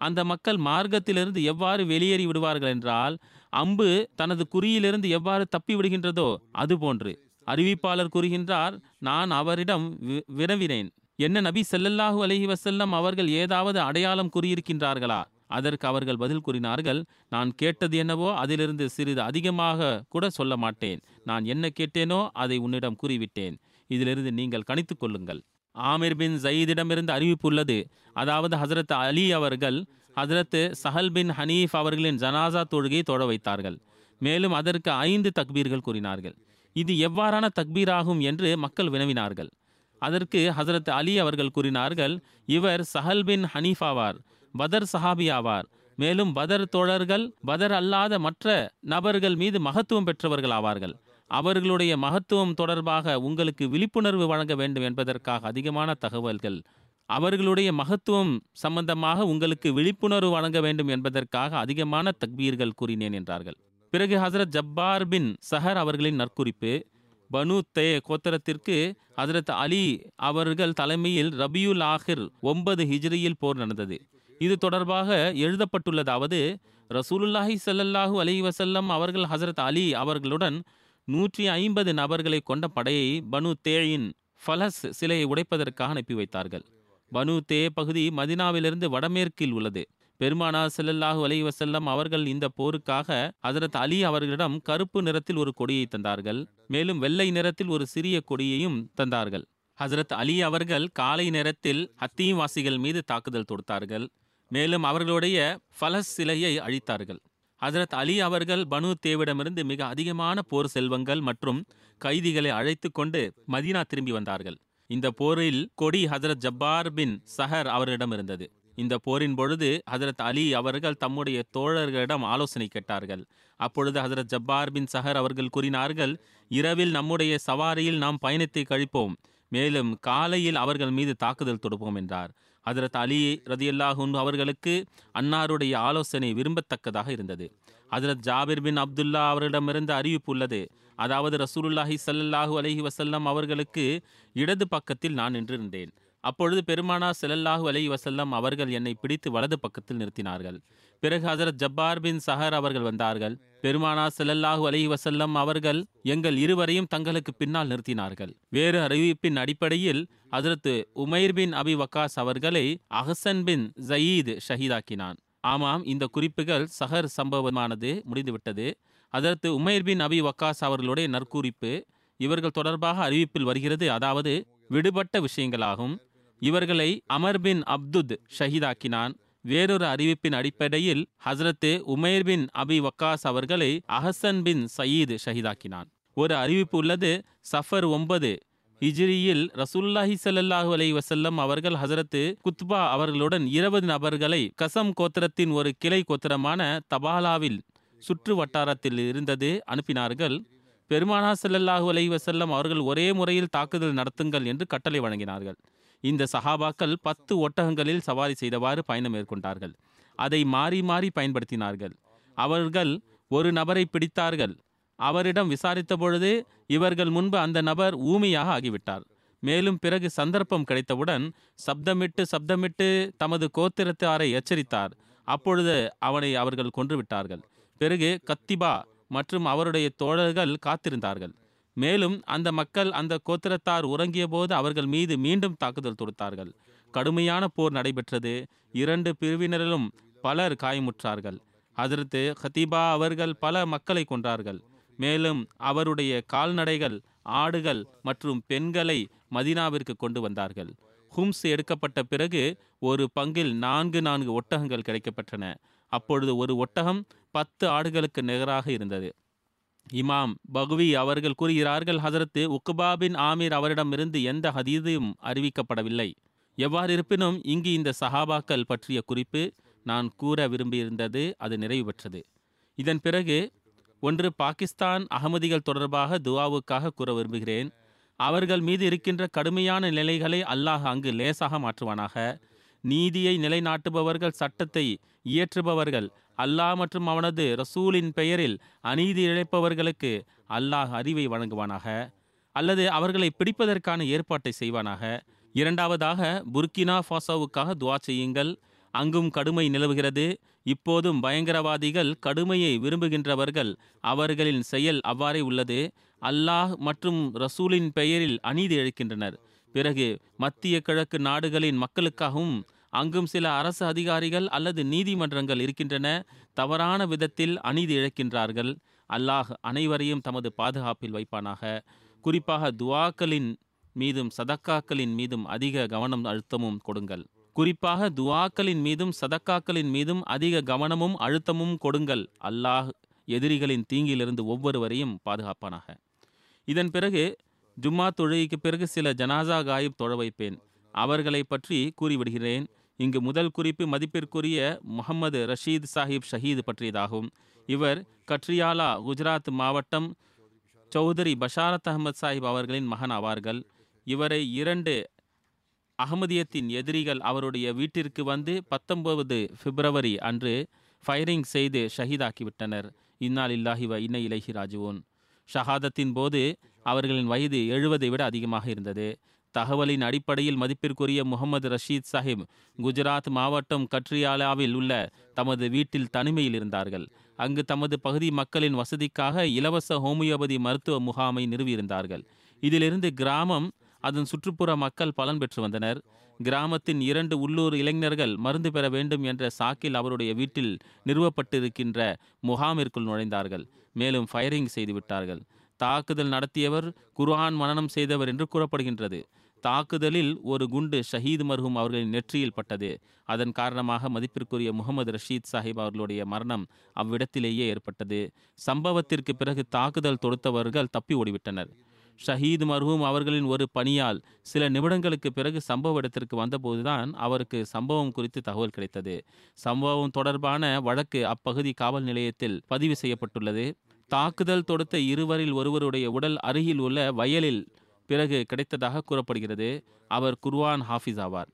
அந்த மக்கள் மார்க்கத்திலிருந்து எவ்வாறு வெளியேறி விடுவார்கள் என்றால் அம்பு தனது குறியிலிருந்து எவ்வாறு தப்பி விடுகின்றதோ அதுபோன்று அறிவிப்பாளர் கூறுகின்றார் நான் அவரிடம் வி- வினவினேன். என்ன நபி செல்லல்லாஹு அலஹி வசல்லம் அவர்கள் ஏதாவது அடையாளம் கூறியிருக்கின்றார்களா? அதற்கு அவர்கள் பதில் கூறினார்கள் நான் கேட்டது என்னவோ அதிலிருந்து சிறிது அதிகமாக கூட சொல்ல மாட்டேன். நான் என்ன கேட்டேனோ அதை உன்னிடம் கூறிவிட்டேன். இதிலிருந்து நீங்கள் கணித்துக் கொள்ளுங்கள். ஆமிர் பின் ஜயீதிடமிருந்து அறிவிப்பு உள்ளது. அதாவது ஹசரத் அலி அவர்கள் ஹசரத் சஹல் பின் ஹனீஃப் அவர்களின் ஜனாசா தொழுகையை தொட வைத்தார்கள். மேலும் அதற்கு ஐந்து தக்பீர்கள் கூறினார்கள். இது எவ்வாறான தக்பீராகும் என்று மக்கள் வினவினார்கள். அதற்கு ஹசரத் அலி அவர்கள் கூறினார்கள் இவர் சஹல் பின் ஹனீஃப் ஆவார். பதர் சஹாபி ஆவார். மேலும் பதர் தோழர்கள் பதர் அல்லாத மற்ற நபர்கள் மீது மகத்துவம் பெற்றவர்கள் ஆவார்கள். அவர்களுடைய மகத்துவம் தொடர்பாக உங்களுக்கு விழிப்புணர்வு வழங்க வேண்டும் என்பதற்காக அதிகமான தகவல்கள். அவர்களுடைய மகத்துவம் சம்பந்தமாக உங்களுக்கு விழிப்புணர்வு வழங்க வேண்டும் என்பதற்காக அதிகமான தக்பீர்கள் கூறினேன் என்றார்கள். பிறகு ஹசரத் ஜப்பார் பின் சஹர் அவர்களின் நற்குறிப்பு பனு தே கோத்திரத்திற்கு ஹசரத் அலி அவர்கள் தலைமையில் ரபியுல் ஆஹிர் ஒன்பது ஹிஜ்ரியில் போர் நடந்தது. இது தொடர்பாக எழுதப்பட்டுள்ளதாவது ரசூலுல்லாஹி சல்லல்லாஹூ அலி வசல்லம் அவர்கள் ஹசரத் அலி அவர்களுடன் நூற்றி ஐம்பது நபர்களை கொண்ட படையை பனு தேயின் ஃபலஸ் சிலையை உடைப்பதற்காக அனுப்பி வைத்தார்கள். பனு தே பகுதி மதினாவிலிருந்து வடமேற்கில் உள்ளது. பெருமானா செல்லல்லாஹு அலி வசல்லம் அவர்கள் இந்த போருக்காக ஹசரத் அலி அவர்களிடம் கருப்பு நிறத்தில் ஒரு கொடியை தந்தார்கள் மேலும் வெள்ளை நிறத்தில் ஒரு சிறிய கொடியையும் தந்தார்கள். ஹசரத் அலி அவர்கள் காலை நேரத்தில் ஹத்தீம் வாசிகள் மீது தாக்குதல் தொடுத்தார்கள். மேலும் அவர்களுடைய ஃபலஸ் சிலையை அழித்தார்கள். ஹசரத் அலி அவர்கள் பனு தேவிடமிருந்து மிக அதிகமான போர் செல்வங்கள் மற்றும் கைதிகளை அழைத்து கொண்டு மதீனா திரும்பி வந்தார்கள். இந்த போரில் கொடி ஹசரத் ஜப்பார் பின் சஹர் அவரிடம் இருந்தது. இந்த போரின் பொழுது ஹசரத் அலி அவர்கள் தம்முடைய தோழர்களிடம் ஆலோசனை கேட்டார்கள். அப்பொழுது ஹசரத் ஜப்பார் பின் சஹர் அவர்கள் கூறினார்கள் இரவில் நம்முடைய சவாரியில் நாம் பயணத்தை கழிப்போம். மேலும் காலையில் அவர்கள் மீது தாக்குதல் தொடுப்போம் என்றார். அதிரத் அலி ரதியல்லாஹூன் அவர்களுக்கு அன்னாருடைய ஆலோசனை விரும்பத்தக்கதாக இருந்தது. அதிரத் ஜாபிர் பின் அப்துல்லா அவரிடமிருந்து அறிவிப்பு உள்ளது. அதாவது ரசூலுல்லாஹி ஸல்லல்லாஹு அலஹி வசல்லம் அவர்களுக்கு இடது பக்கத்தில் நான் நின்றிருந்தேன். அப்பொழுது பெருமானா செல்லல்லாஹு அலஹி வசல்லம் அவர்கள் என்னை பிடித்து வலது பக்கத்தில் நிறுத்தினார்கள். பிறகு ஹசரத் ஜப்பார் பின் சஹர் அவர்கள் வந்தார்கள். பெருமானா செல்லல்லாஹு அலஹி வசல்லம் அவர்கள் எங்கள் இருவரையும் தங்களுக்கு பின்னால் நிறுத்தினார்கள். வேறு அறிவிப்பின் அடிப்படையில் ஹஜரத் உமைர் பின் அபி வக்காஸ் அவர்களை அஹசன் பின் ஜயீத் ஷஹீதாக்கினான். ஆமாம் இந்த குறிப்புகள் சஹர் சம்பவமானது முடிந்துவிட்டது. அதற்கு உமைர் பின் அபி வக்காஸ் அவர்களுடைய நற்குறிப்பு இவர்கள் தொடர்பாக அறிவிப்பில் வருகிறது. அதாவது விடுபட்ட விஷயங்களாகும். இவர்களை அமர் பின் அப்துத் ஷஹீதாக்கினான். வேறொரு அறிவிப்பின் அடிப்படையில் ஹசரத்து உமேர் பின் அபி வக்காஸ் அவர்களை அஹசன் பின் சயீத் ஷஹீதாக்கினான். ஒரு அறிவிப்பு உள்ளது சஃபர் ஒன்பது ஹிஜ்ரியில் ரசூல்லாஹி ஸல்லல்லாஹு அலைஹி வசல்லம் அவர்கள் ஹசரத்து குத்பா அவர்களுடன் இருபது நபர்களை கசம் கோத்திரத்தின் ஒரு கிளை கோத்திரமான தபாலாவில் சுற்று வட்டாரத்தில் இருந்தது அனுப்பினார்கள். பெருமானா ஸல்லல்லாஹு அலைஹி வஸல்லம் அவர்கள் ஒரே முறையில் தாக்குதல் நடத்துங்கள் என்று கட்டளை வழங்கினார்கள். இந்த சஹாபாக்கள் பத்து ஒட்டகங்களில் சவாரி செய்தவாறு பயணம் மேற்கொண்டார்கள். அதை மாறி மாறி பயன்படுத்தினார்கள். அவர்கள் ஒரு நபரை பிடித்தார்கள். அவரிடம் விசாரித்த பொழுது இவர்கள் முன்பு அந்த நபர் ஊமையாக ஆகிவிட்டார். மேலும் பிறகு சந்தர்ப்பம் கிடைத்தவுடன் சப்தமிட்டு சப்தமிட்டு தமது கோத்திரத்தாரை எச்சரித்தார். அப்பொழுது அவனை அவர்கள் கொன்றுவிட்டார்கள் பிறகு கத்திபா மற்றும் அவருடைய தோழர்கள் காத்திருந்தார்கள். மேலும் அந்த மக்கள் அந்த கோத்திரத்தார் உறங்கிய போது அவர்கள் மீது மீண்டும் தாக்குதல் தொடுத்தார்கள். கடுமையான போர் நடைபெற்றது. இரண்டு பிரிவினரிலும் பலர் காயமுற்றார்கள். அதற்கு ஹதீபா அவர்கள் பல மக்களை கொன்றார்கள். மேலும் அவருடைய கால்நடைகள் ஆடுகள் மற்றும் பெண்களை மதீனாவிற்கு கொண்டு வந்தார்கள். ஹும்ஸ் எடுக்கப்பட்ட பிறகு ஒரு பங்கில் நான்கு நான்கு ஒட்டகங்கள் கிடைக்கப்பெற்றன. அப்பொழுது ஒரு ஒட்டகம் பத்து ஆடுகளுக்கு நிகராக இருந்தது. இமாம் பகுவி அவர்கள் கூறுகிறார்கள் ஹசரத்து உக்குபா பின் ஆமீர் அவரிடமிருந்து எந்த ஹதீதையும் அறிவிக்கப்படவில்லை. எவ்வாறு இருப்பினும் இங்கு இந்த சஹாபாக்கள் பற்றிய குறிப்பு நான் கூற விரும்பியிருந்தது அது நிறைவு பெற்றது. இதன் பிறகு ஒன்று பாகிஸ்தான் அகமதிகள் தொடர்பாக துவாவுக்காக கூற விரும்புகிறேன். அவர்கள் மீது இருக்கின்ற கடுமையான நிலைகளை அல்லாஹ் அங்கு லேசாக மாற்றுவானாக. நீதியை நிலைநாட்டுபவர்கள் சட்டத்தை இயற்றுபவர்கள் அல்லாஹ் மற்றும் அவனது ரசூலின் பெயரில் அநீதி இழைப்பவர்களுக்கு அல்லாஹ் அறிவை வழங்குவானாக அல்லது அவர்களை பிடிப்பதற்கான ஏற்பாட்டை செய்வானாக. இரண்டாவதாக புர்கினா ஃபாசோவுக்காக துவா செய்யுங்கள். அங்கும் கடுமை நிலவுகிறது. இப்போதும் பயங்கரவாதிகள் கடுமையை விரும்புகின்றவர்கள். அவர்களின் செயல் அவ்வாறே உள்ளது. அல்லாஹ் மற்றும் ரசூலின் பெயரில் அநீதி இழைக்கின்றனர். பிறகு மத்திய கிழக்கு நாடுகளின் மக்களுக்காகவும் அங்கும் சில அரசு அதிகாரிகள் அல்லது நீதிமன்றங்கள் இருக்கின்றன தவறான விதத்தில் அநீதி இழக்கின்றார்கள். அல்லாஹ் அனைவரையும் தமது பாதுகாப்பில் வைப்பானாக. குறிப்பாக துவாக்களின் மீதும் சதக்காக்களின் மீதும் அதிக கவனம் அழுத்தமும் கொடுங்கள். குறிப்பாக துவாக்களின் மீதும் சதக்காக்களின் மீதும் அதிக கவனமும் அழுத்தமும் கொடுங்கள். அல்லாஹ் எதிரிகளின் தீங்கிலிருந்து ஒவ்வொருவரையும் பாதுகாப்பானாக. இதன் பிறகு ஜும்மா தொழுகைக்கு பிறகு சில ஜனாசா காயிப் தொழ வைப்பேன். அவர்களை பற்றி கூறிவிடுகிறேன். இங்கு முதல் குறிப்பு மதிப்பிற்குரிய முகமது ரஷீத் சாஹிப் ஷஹீத் பற்றியதாகும். இவர் கட்ரியாலா குஜராத் மாவட்டம் சௌதரி பஷாரத் அகமது சாஹிப் அவர்களின் மகன் ஆவார்கள் இவரை இரண்டு அகமதியத்தின் எதிரிகள் அவருடைய வீட்டிற்கு வந்து பத்தொன்பது பிப்ரவரி அன்று ஃபயரிங் செய்து ஷஹீதாக்கிவிட்டனர். இன்னால் இல்லாஹிவ இன்ன இலஹி ராஜுவோன் ஷஹாதத்தின் போது அவர்களின் வயது எழுபதை விட அதிகமாக இருந்தது. தகவலின் அடிப்படையில் மதிப்பிற்குரிய முகமது ரஷீத் சாஹிப் குஜராத் மாவட்டம் கட்ரியாலாவில் உள்ள தமது வீட்டில் தனிமையில் இருந்தார்கள். அங்கு தமது பகுதி மக்களின் வசதிக்காக இலவச ஹோமியோபதி மருத்துவ முகாமை நிறுவியிருந்தார்கள். இதிலிருந்து கிராமம் அதன் சுற்றுப்புற மக்கள் பலன் பெற்று வந்தனர். கிராமத்தின் இரண்டு உள்ளூர் இளைஞர்கள் மருந்து பெற வேண்டும் என்ற சாக்கில் அவருடைய வீட்டில் நிறுவப்பட்டிருக்கின்ற முகாமிற்குள் நுழைந்தார்கள். மேலும் ஃபயரிங் செய்துவிட்டார்கள். தாக்குதல் நடத்தியவர் குர்ஆன் மனனம் செய்தவர் என்று கூறப்படுகின்றது. தாக்குதலில் ஒரு குண்டு ஷஹீத் மர்ஹூம் அவர்களின் நெற்றியில் பட்டது. அதன் காரணமாக மதிப்பிற்குரிய முகமது ரஷீத் சாஹிப் அவர்களுடைய மரணம் அவ்விடத்திலேயே ஏற்பட்டது. சம்பவத்திற்கு பிறகு தாக்குதல் தொடுத்தவர்கள் தப்பி ஓடிவிட்டனர். ஷஹீத் மர்ஹூம் அவர்களின் ஒரு பணியால் சில நிமிடங்களுக்கு பிறகு சம்பவ இடத்திற்கு வந்தபோதுதான் அவருக்கு சம்பவம் குறித்து தகவல் கிடைத்தது. சம்பவம் தொடர்பான வழக்கு அப்பகுதி காவல் நிலையத்தில் பதிவு செய்யப்பட்டுள்ளது. தாக்குதல் தொடுத்த இருவரில் ஒருவருடைய உடல் அருகில் உள்ள வயலில் பிறகு கிடைத்ததாக கூறப்படுகிறது. அவர் குர்வான் ஹாஃபிஸ் ஆவார்.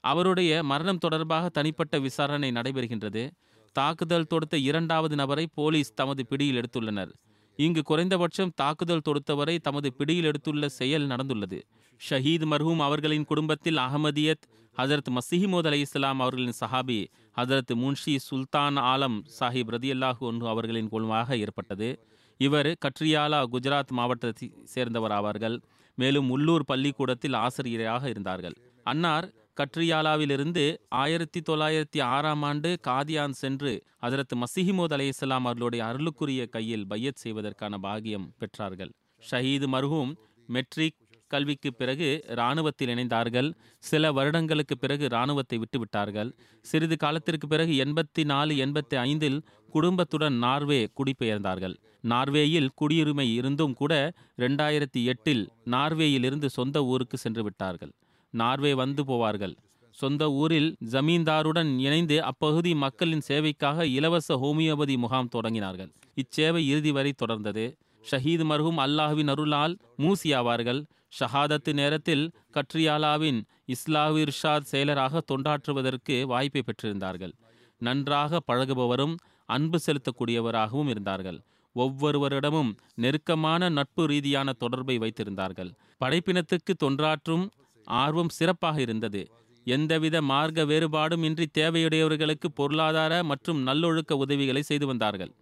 அவருடைய மரணம் தொடர்பாக தனிப்பட்ட விசாரணை நடைபெறுகின்றது. தாக்குதல் தொடுத்த இரண்டாவது நபரை போலீஸ் தமது பிடியில் எடுத்துள்ளனர். இங்கு குறைந்தபட்சம் தாக்குதல் தொடுத்தவரை தமது பிடியில் எடுத்துள்ள செயல் நடந்துள்ளது. ஷஹீத் மர்ஹூம் அவர்களின் குடும்பத்தில் அகமதியத் ஹசரத் மசிஹிமோத் அலி இஸ்லாம் அவர்களின் சஹாபி ஹசரத் முன்ஷி சுல்தான் ஆலம் சாஹிப் ரதியல்லாஹு ஒன்று அவர்களின் குழுவாக ஏற்பட்டது. இவர் கட்ரியாலா குஜராத் மாவட்டத்தை சேர்ந்தவர் ஆவார்கள். மேலும் உள்ளூர் பள்ளிக்கூடத்தில் ஆசிரியராக இருந்தார்கள். அன்னார் கட்ரியாலாவிலிருந்து ஆயிரத்தி தொள்ளாயிரத்தி ஆறாம் ஆண்டு காதியான் சென்று அதரத்து மசிஹிமோத் அலை இஸ்லாம் அவர்களுடைய அருளுக்குரிய கையில் பையத் செய்வதற்கான பாகியம் பெற்றார்கள். ஷஹீது மர்ஹூம் மெட்ரிக் கல்விக்கு பிறகு இராணுவத்தில் இணைந்தார்கள். சில வருடங்களுக்கு பிறகு இராணுவத்தை விட்டுவிட்டார்கள். சிறிது காலத்திற்கு பிறகு எண்பத்தி நாலு எண்பத்தி ஐந்தில் குடும்பத்துடன் நார்வே குடிபெயர்ந்தார்கள். நார்வேயில் குடியுரிமை இருந்தும் கூட ரெண்டாயிரத்தி எட்டில் நார்வேயிலிருந்து சொந்த ஊருக்கு சென்று விட்டார்கள். நார்வே வந்து போவார்கள். சொந்த ஊரில் ஜமீன்தாருடன் இணைந்து அப்பகுதி மக்களின் சேவைக்காக இலவச ஹோமியோபதி முகாம் தொடங்கினார்கள். இச்சேவை இறுதி வரை தொடர்ந்தது. ஷஹீத் மருகும் அல்லாஹுவின் அருளால் மூசியாவார்கள் ஷஹாதத்து நேரத்தில் கட்ரியாலாவின் இஸ்லாவிர்ஷாத் இர்ஷாத் செயலராக தொண்டாற்றுவதற்கு வாய்ப்பை பெற்றிருந்தார்கள். நன்றாக பழகுபவரும் அன்பு செலுத்தக்கூடியவராகவும் இருந்தார்கள். ஒவ்வொருவரிடமும் நெருக்கமான நட்பு ரீதியான தொடர்பை வைத்திருந்தார்கள். படைப்பினத்துக்கு தொன்றாற்றும் ஆர்வம் சிறப்பாக இருந்தது. எந்தவித மார்க்க வேறுபாடும் இன்றி தேவையுடையவர்களுக்கு பொருளாதார மற்றும் நல்லொழுக்க உதவிகளை செய்து வந்தார்கள்.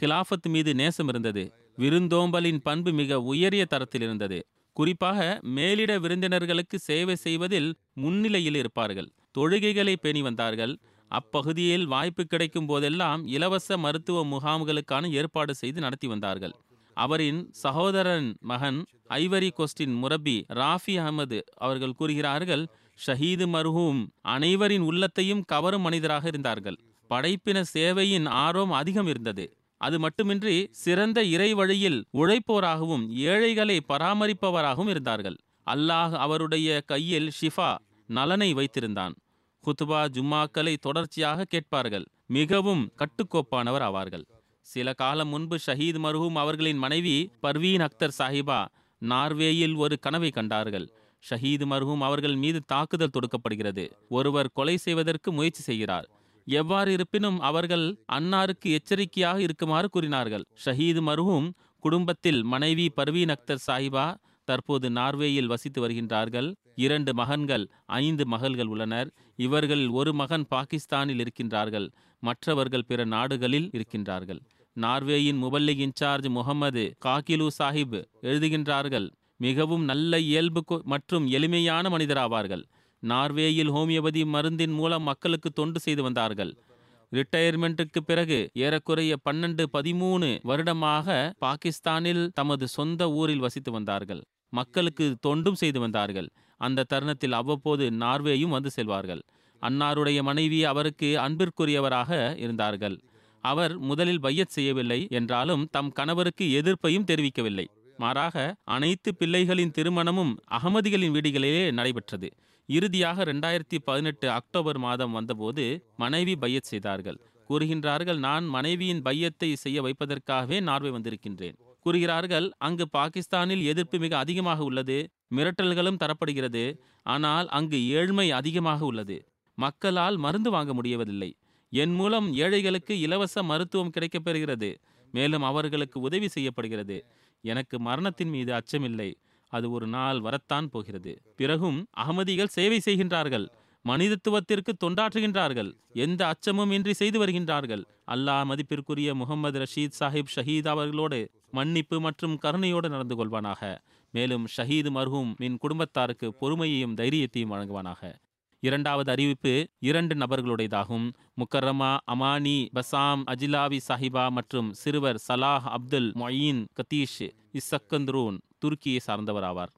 ஹிலாஃபத் மீது நேசம் இருந்தது. விருந்தோம்பலின் பண்பு மிக உயரிய தரத்தில் இருந்தது. குறிப்பாக மேலிட விருந்தினர்களுக்கு சேவை செய்வதில் முன்னிலையில் இருப்பார்கள். தொழுகைகளை பேணி வந்தார்கள். அப்பகுதியில் வாய்ப்பு கிடைக்கும் போதெல்லாம் இலவச மருத்துவ முகாம்களுக்கான ஏற்பாடு செய்து நடத்தி வந்தார்கள். அவரின் சகோதரன் மகன் ஐவரி கோஸ்டின் முரப்பி ராஃபி அகமது அவர்கள் கூறுகிறார்கள் ஷஹீது மர்ஹூம் அனைவரின் உள்ளத்தையும் கவரும் மனிதராக இருந்தார்கள். படைப்பின சேவையின் ஆர்வம் அதிகம் இருந்தது. அது மட்டுமின்றி சிறந்த இறை வழியில் உழைப்போராகவும் ஏழைகளை பராமரிப்பவராகவும் இருந்தார்கள். அல்லாஹ் அவருடைய கையில் ஷிஃபா நலனை வைத்திருந்தான். குத்துபா ஜும்மாக்களை தொடர்ச்சியாக கேட்பார்கள். மிகவும் கட்டுக்கோப்பானவர் ஆவார்கள். சில காலம் முன்பு ஷஹீத் மர்ஹூம் அவர்களின் மனைவி பர்வீன் அக்தர் சாஹிபா நார்வேயில் ஒரு கனவை கண்டார்கள். ஷஹீத் மர்ஹூம் அவர்கள் மீது தாக்குதல் தொடுக்கப்படுகிறது. ஒருவர் கொலை செய்வதற்கு முயற்சி செய்கிறார். எவ்வாறு இருப்பினும் அவர்கள் அன்னாருக்கு எச்சரிக்கையாக இருக்குமாறு கூறினார்கள். ஷஹீது மர்ஹூம் குடும்பத்தில் மனைவி பர்வீன் அக்தர் சாஹிபா தற்போது நார்வேயில் வசித்து வருகின்றார்கள். இரண்டு மகன்கள் ஐந்து மகள்கள் உள்ளனர். இவர்களில் ஒரு மகன் பாகிஸ்தானில் இருக்கின்றார்கள். மற்றவர்கள் பிற நாடுகளில் இருக்கின்றார்கள். நார்வேயின் முபல்லிக் இன்சார்ஜ் முகமது காகிலு சாஹிப் எழுதுகின்றார்கள் மிகவும் நல்ல இயல்பு மற்றும் எளிமையான மனிதராவார்கள். நார்வேயில் ஹோமியோபதி மருந்தின் மூலம் மக்களுக்கு தொண்டு செய்து வந்தார்கள். ரிட்டையர்மெண்ட்டுக்கு பிறகு ஏறக்குறைய பன்னெண்டு பதிமூணு வருடமாக பாகிஸ்தானில் தமது சொந்த ஊரில் வசித்து வந்தார்கள். மக்களுக்கு தொண்டும் செய்து வந்தார்கள். அந்த தருணத்தில் அவ்வப்போது நார்வேயும் வந்து செல்வார்கள். அன்னாருடைய மனைவி அவருக்கு அன்பிற்குரியவராக இருந்தார்கள். அவர் முதலில் பையத் செய்யவில்லை என்றாலும் தம் கணவருக்கு எதிர்ப்பையும் தெரிவிக்கவில்லை. மாறாக அனைத்து பிள்ளைகளின் திருமணமும் அகமதிகளின் வீடுகளிலே நடைபெற்றது. இறுதியாக ரெண்டாயிரத்தி பதினெட்டு அக்டோபர் மாதம் வந்தபோது மனைவி பையத் செய்தார்கள். கூறுகின்றார்கள் நான் மனைவியின் பையத்தை செய்ய வைப்பதற்காகவே நார்வே வந்திருக்கின்றேன். கூறுகிறார்கள் அங்கு பாகிஸ்தானில் எதிர்ப்பு மிக அதிகமாக உள்ளது மிரட்டல்களும் தரப்படுகிறது. ஆனால் அங்கு ஏழ்மை அதிகமாக உள்ளது. மக்களால் மருந்து வாங்க முடியவதில்லை என் மூலம் ஏழைகளுக்கு இலவச மருத்துவம் கிடைக்கப் பெறுகிறது. மேலும் அவர்களுக்கு உதவி செய்யப்படுகிறது. எனக்கு மரணத்தின் மீது அச்சமில்லை. அது ஒரு நாள் வரத்தான் போகிறது. பிறகும் அகமதிகள் சேவை செய்கின்றார்கள். மனிதத்துவத்திற்கு தொண்டாற்றுகின்றார்கள். எந்த அச்சமும் இன்றி செய்து வருகின்றார்கள். அல்லாஹ் மதிப்பிற்குரிய முகமது ரஷீத் சாஹிப் ஷஹீத் அவர்களோடு மன்னிப்பு மற்றும் கருணையோடு நடந்து கொள்வானாக. மேலும் ஷஹீது மர்ஹூம் மின் குடும்பத்தாருக்கு பொறுமையையும் தைரியத்தையும் வழங்குவானாக. இரண்டாவது அறிவிப்பு இரண்டு நபர்களுடையதாகும். முக்கரமா அமானி பசாம் அஜிலாவி சாஹிபா மற்றும் சிறுவர் சலாஹ் அப்துல் மொயின் கத்தீஷ் இசக்கந்த்ரூன் துருக்கியை சார்ந்தவர் ஆவார்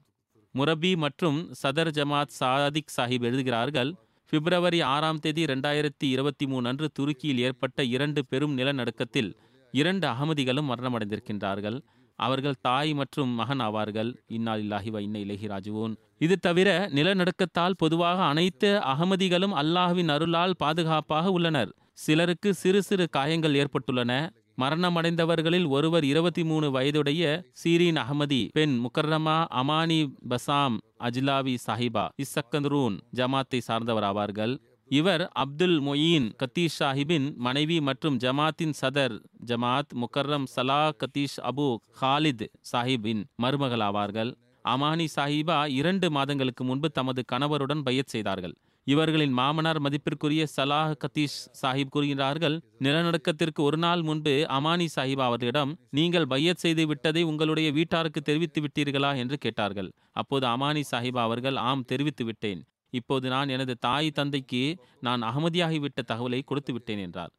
முரபி மற்றும் சதர் ஜமாத் சாதிக் சாஹிப் எழுதுகிறார்கள் பிப்ரவரி ஆறாம் தேதி ரெண்டாயிரத்தி இருபத்தி மூணு அன்று துருக்கியில் ஏற்பட்ட இரண்டு பெரும் நிலநடுக்கத்தில் இரண்டு அகமதிகளும் மரணமடைந்திருக்கின்றார்கள். அவர்கள் தாய் மற்றும் மகன் ஆவார்கள். இன்னால் இல்லாஹி வ இன்ன இலகி ராஜுவோன். இது தவிர நிலநடுக்கத்தால் பொதுவாக அனைத்து அகமதிகளும் அல்லாஹ்வின் அருளால் பாதுகாப்பாக உள்ளனர். சிலருக்கு சிறு சிறு காயங்கள் ஏற்பட்டுள்ளன. மரணமடைந்தவர்களில் ஒருவர் இருபத்தி மூணு வயதுடைய சீரின் அகமதி பெண் முக்கர்ரமா அமானி பசாம் அஜ்லாவி சாஹிபா இசக்கந்தரூன் ஜமாத்தை சார்ந்தவர் ஆவார்கள் இவர் அப்துல் மொயீன் கத்தீஷ் சாஹிபின் மனைவி மற்றும் ஜமாத்தின் சதர் ஜமாத் முக்கர்ரம் சலா கத்தீஷ் அபு ஹாலித் சாஹிபின் மருமகள் ஆவார்கள் அமானி சாஹிபா இரண்டு மாதங்களுக்கு முன்பு தமது கணவருடன் பையத் செய்தார்கள். இவர்களின் மாமனார் மதிப்பிற்குரிய சலாஹ் கத்தீஷ் சாஹிப் கூறுகிறார்கள் நிலநடுக்கத்திற்கு ஒரு நாள் முன்பு அமானி சாஹிப் அவர்களிடம் நீங்கள் பையத் செய்து விட்டதை உங்களுடைய வீட்டாருக்கு தெரிவித்து விட்டீர்களா? என்று கேட்டார்கள். அப்போது அமானி சாஹிப் அவர்கள் ஆம் தெரிவித்து விட்டேன். இப்போது நான் எனது தாய் தந்தைக்கு நான் அகமதியாகிவிட்ட தகவலை கொடுத்து விட்டேன் என்றார்.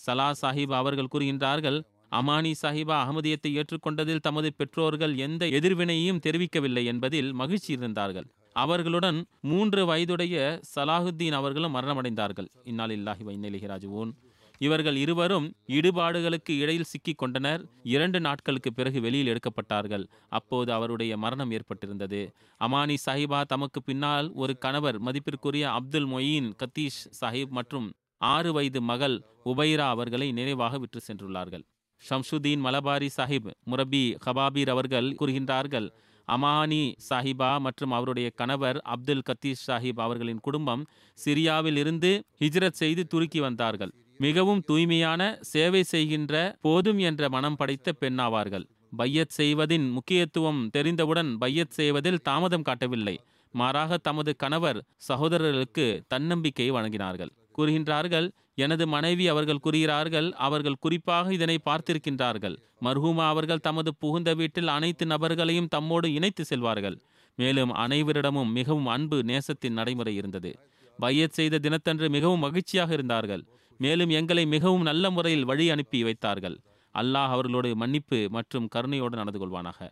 சலா சாஹிப் அவர்கள் கூறுகின்றார்கள் அமானி சாஹிபா அகமதியத்தை ஏற்றுக்கொண்டதில் தமது பெற்றோர்கள் எந்த எதிர்வினையையும் தெரிவிக்கவில்லை என்பதில் மகிழ்ச்சி இருந்தார்கள். அவர்களுடன் மூன்று வயதுடைய சலாஹுத்தீன் அவர்களும் மரணமடைந்தார்கள். இன்னால் இல்லாஹி வைநலிஹி ராஜுவோன் இவர்கள் இருவரும் இடுபாடுகளுக்கு இடையில் சிக்கிக் கொண்டனர். இரண்டு நாட்களுக்கு பிறகு வெளியில் எடுக்கப்பட்டார்கள். அப்போது அவருடைய மரணம் ஏற்பட்டிருந்தது. அமானி சாஹிபா தமக்கு பின்னால் ஒரு கணவர் மதிப்பிற்குரிய அப்துல் மொயீன் கத்தீஷ் சாஹிப் மற்றும் ஆறு வயது மகள் உபைரா அவர்களை நினைவாக விற்று சென்றுள்ளார்கள். ஷம்சுதீன் மலபாரி சாஹிப் முரபி ஹபாபீர் அவர்கள் கூறுகின்றார்கள் அமானி சாஹிபா மற்றும் அவருடைய கணவர் அப்துல் கத்தீஷ் சாஹிப் அவர்களின் குடும்பம் சிரியாவில் இருந்து ஹிஜ்ரத் செய்து துருக்கி வந்தார்கள். மிகவும் தூய்மையான சேவை செய்கின்ற போதும் என்ற மனம் படைத்த பெண்ணாவார்கள். பையத் செய்வதின் முக்கியத்துவம் தெரிந்தவுடன் பையத் செய்வதில் தாமதம் காட்டவில்லை. மாறாக தமது கணவர் சகோதரர்களுக்கு தன்னம்பிக்கை வழங்கினார்கள். கூறுகின்றார்கள் எனது மனைவி அவர்கள் கூறுகிறார்கள் அவர்கள் குறிப்பாக இதனை பார்த்திருக்கின்றார்கள். மர்ஹூமா அவர்கள் தமது புகுந்த வீட்டில் அனைத்து நபர்களையும் தம்மோடு இணைத்து செல்வார்கள். மேலும் அனைவரிடமும் மிகவும் அன்பு நேசத்தின் நடைமுறை இருந்தது. பையத் செய்த தினத்தன்று மிகவும் மகிழ்ச்சியாக இருந்தார்கள். மேலும் எங்களை மிகவும் நல்ல முறையில் வழி அனுப்பி வைத்தார்கள். அல்லாஹ் அவர்களோடு மன்னிப்பு மற்றும் கருணையோடு நடந்து கொள்வானாக.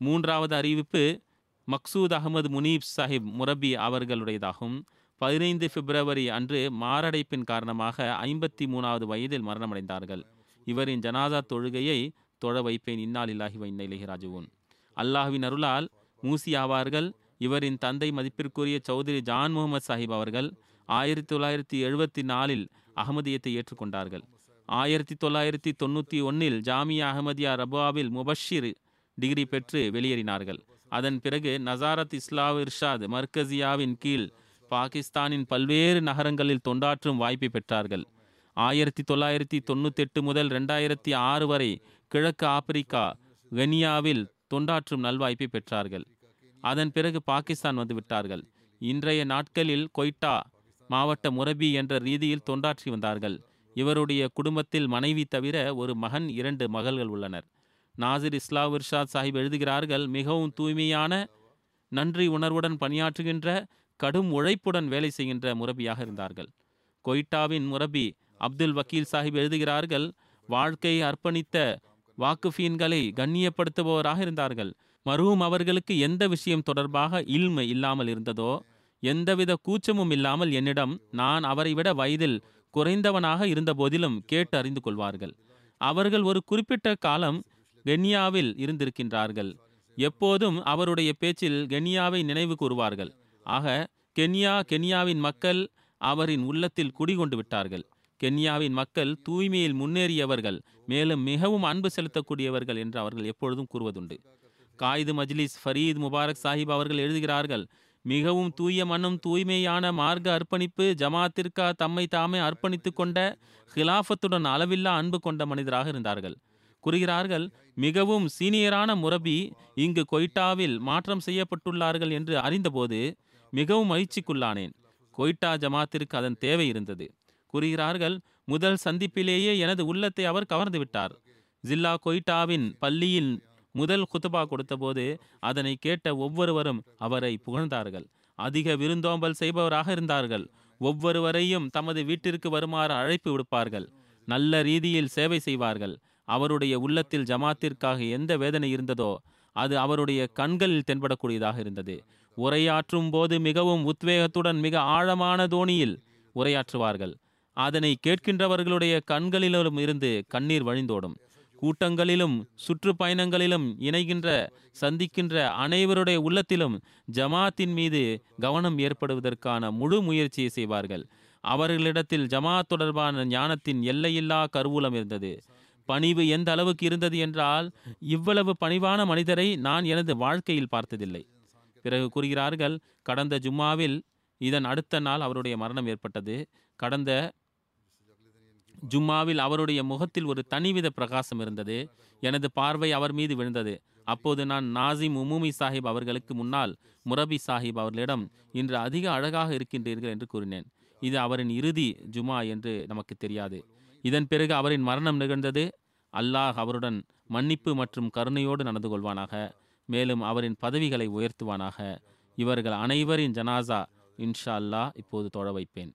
மூன்றாவது அறிவிப்பு மக்சூத் அகமது முனீப் சாஹிப் முரபி அவர்களுடையதாகும். பதினைந்து பிப்ரவரி அன்று மாரடைப்பின் காரணமாக ஐம்பத்தி மூணாவது வயதில் மரணமடைந்தார்கள். இவரின் ஜனாதா தொழுகையை தொழ வைப்பேன். இன்னால் இல்லாஹி வைநைலகி ராஜுவோன் அல்லாஹ்வின் அருளால் மூசி ஆவார்கள். இவரின் தந்தை மதிப்பிற்குரிய சௌத்ரி ஜான் முகமது சாஹிப் அவர்கள் ஆயிரத்தி தொள்ளாயிரத்தி எழுபத்தி நாலில் அகமதியத்தை ஏற்றுக்கொண்டார்கள். ஆயிரத்தி தொள்ளாயிரத்தி தொண்ணூற்றி ஒன்னில் ஜாமியா அகமதியா ரபாவில் முபஷிர் டிகிரி பெற்று வெளியேறினார்கள். அதன் பிறகு நசாரத் இஸ்லாவ் இர்ஷாத் மர்கசியாவின் கீழ் பாகிஸ்தானின் பல்வேறு நகரங்களில் தொண்டாற்றும் வாய்ப்பை பெற்றார்கள். ஆயிரத்தி தொள்ளாயிரத்தி தொண்ணூத்தெட்டு முதல் ரெண்டாயிரத்தி ஆறு வரை கிழக்கு ஆப்பிரிக்கா கனியாவில் தொண்டாற்றும் நல்வாய்ப்பை பெற்றார்கள். அதன் பிறகு பாகிஸ்தான் வந்து விட்டார்கள் இன்றைய நாட்களில் கொய்டா மாவட்ட முரபி என்ற ரீதியில் தொண்டாற்றி வந்தார்கள். இவருடைய குடும்பத்தில் மனைவி தவிர ஒரு மகன் இரண்டு மகள்கள் உள்ளனர். நாசிர் இஸ்லாம் இர்ஷாத் சாஹிப் எழுதுகிறார்கள் மிகவும் தூய்மையான நன்றி உணர்வுடன் பணியாற்றுகின்ற கடும் உழைப்புடன் வேலை செய்கின்ற முரபியாக இருந்தார்கள். கொய்டாவின் முரபி அப்துல் வக்கீல் சாஹிப் எழுதுகிறார்கள் வாழ்க்கையை அர்ப்பணித்த வாக்குஃபீன்களை கண்ணியப்படுத்துபவராக இருந்தார்கள். மருவும் அவர்களுக்கு எந்த விஷயம் தொடர்பாக இல்மை இல்லாமல் இருந்ததோ எந்தவித கூச்சமும் இல்லாமல் என்னிடம் நான் அவரை விட வயதில் குறைந்தவனாக இருந்த போதிலும் கேட்டு அறிந்து கொள்வார்கள் அவர்கள் ஒரு குறிப்பிட்ட காலம் கென்யாவில் இருந்திருக்கின்றார்கள். எப்போதும் அவருடைய பேச்சில் கென்யாவை நினைவு கூறுவார்கள். ஆக கென்யா கென்யாவின் மக்கள் அவரின் உள்ளத்தில் குடிகொண்டு விட்டார்கள். கென்யாவின் மக்கள் தூய்மையில் முன்னேறியவர்கள் மேலும் மிகவும் அன்பு செலுத்தக்கூடியவர்கள் என்று அவர்கள் எப்பொழுதும் கூறுவதுண்டு. காயிது மஜ்லிஸ் ஃபரீத் முபாரக் சாஹிப் அவர்கள் எழுதுகிறார்கள் மிகவும் தூய மனம் தூய்மையான மார்க்க அர்ப்பணிப்பு ஜமாத்திற்கா தம்மை தாமே அர்ப்பணித்து கொண்ட ஹிலாஃபத்துடன் அளவில்லா அன்பு கொண்ட மனிதராக இருந்தார்கள். கூறுகிறார்கள் மிகவும் சீனியரான முரபி இங்கு கொய்டாவில் மாற்றம் செய்யப்பட்டுள்ளார்கள் என்று அறிந்தபோது மிகவும் மகிழ்ச்சிக்குள்ளானேன். கொய்டா ஜமாத்திற்கு அதன் தேவை இருந்தது. கூறுகிறார்கள் முதல் சந்திப்பிலேயே எனது உள்ளத்தை அவர் கவர்ந்து விட்டார். ஜில்லா கொய்டாவின் பள்ளியின் முதல் குத்துபா கொடுத்தபோது அதனை கேட்ட ஒவ்வொருவரும் அவரை புகழ்ந்தார்கள். அதிக விருந்தோம்பல் செய்பவராக இருந்தார்கள். ஒவ்வொருவரையும் தமது வீட்டிற்கு வருமாறு அழைப்பு விடுப்பார்கள். நல்ல ரீதியில் சேவை செய்வார்கள். அவருடைய உள்ளத்தில் ஜமாத்திற்காக எந்த வேதனை இருந்ததோ அது அவருடைய கண்களில் தென்படக்கூடியதாக இருந்தது. உரையாற்றும் போது மிகவும் உத்வேகத்துடன் மிக ஆழமான தோணியில் உரையாற்றுவார்கள். அதனை கேட்கின்றவர்களுடைய கண்களிலும் இருந்து கண்ணீர் வழிந்தோடும். கூட்டங்களிலும் சுற்றுப்பயணங்களிலும் இணைகின்ற சந்திக்கின்ற அனைவருடைய உள்ளத்திலும் ஜமாத்தின் மீது கவனம் ஏற்படுவதற்கான முழு முயற்சியை செய்வார்கள். அவர்களிடத்தில் ஜமாத் தொடர்பான ஞானத்தின் எல்லையில்லா கருவூலம் இருந்தது. பணிவு எந்த அளவுக்கு இருந்தது என்றால் இவ்வளவு பணிவான மனிதரை நான் எனது வாழ்க்கையில் பார்த்ததில்லை. பிறகு கூறுகிறார்கள் கடந்த ஜும்மாவில் இதன் அடுத்த நாள் அவருடைய மரணம் ஏற்பட்டது. கடந்த ஜும்மாவில் அவருடைய முகத்தில் ஒரு தனிவித பிரகாசம் இருந்தது. எனது பார்வை அவர் மீது விழுந்தது. அப்போது நான் நாசிம் உமூமி சாஹிப் அவர்களுக்கு முன்னால் முரபி சாஹிப் அவர்களிடம் இன்று அதிக அழகாக இருக்கின்றீர்கள் என்று கூறினேன். இது அவரின் இறுதி ஜுமா என்று நமக்கு தெரியாது. இதன் பிறகு அவரின் மரணம் நிகழ்ந்தது. அல்லாஹ் அவருடன் மன்னிப்பு மற்றும் கருணையோடு நடந்து கொள்வானாக. மேலும் அவரின் பதவிகளை உயர்த்துவானாக. இவர்கள் அனைவரின் ஜனாசா இன்ஷா அல்லாஹ் இப்போது தொழ வைப்பேன்.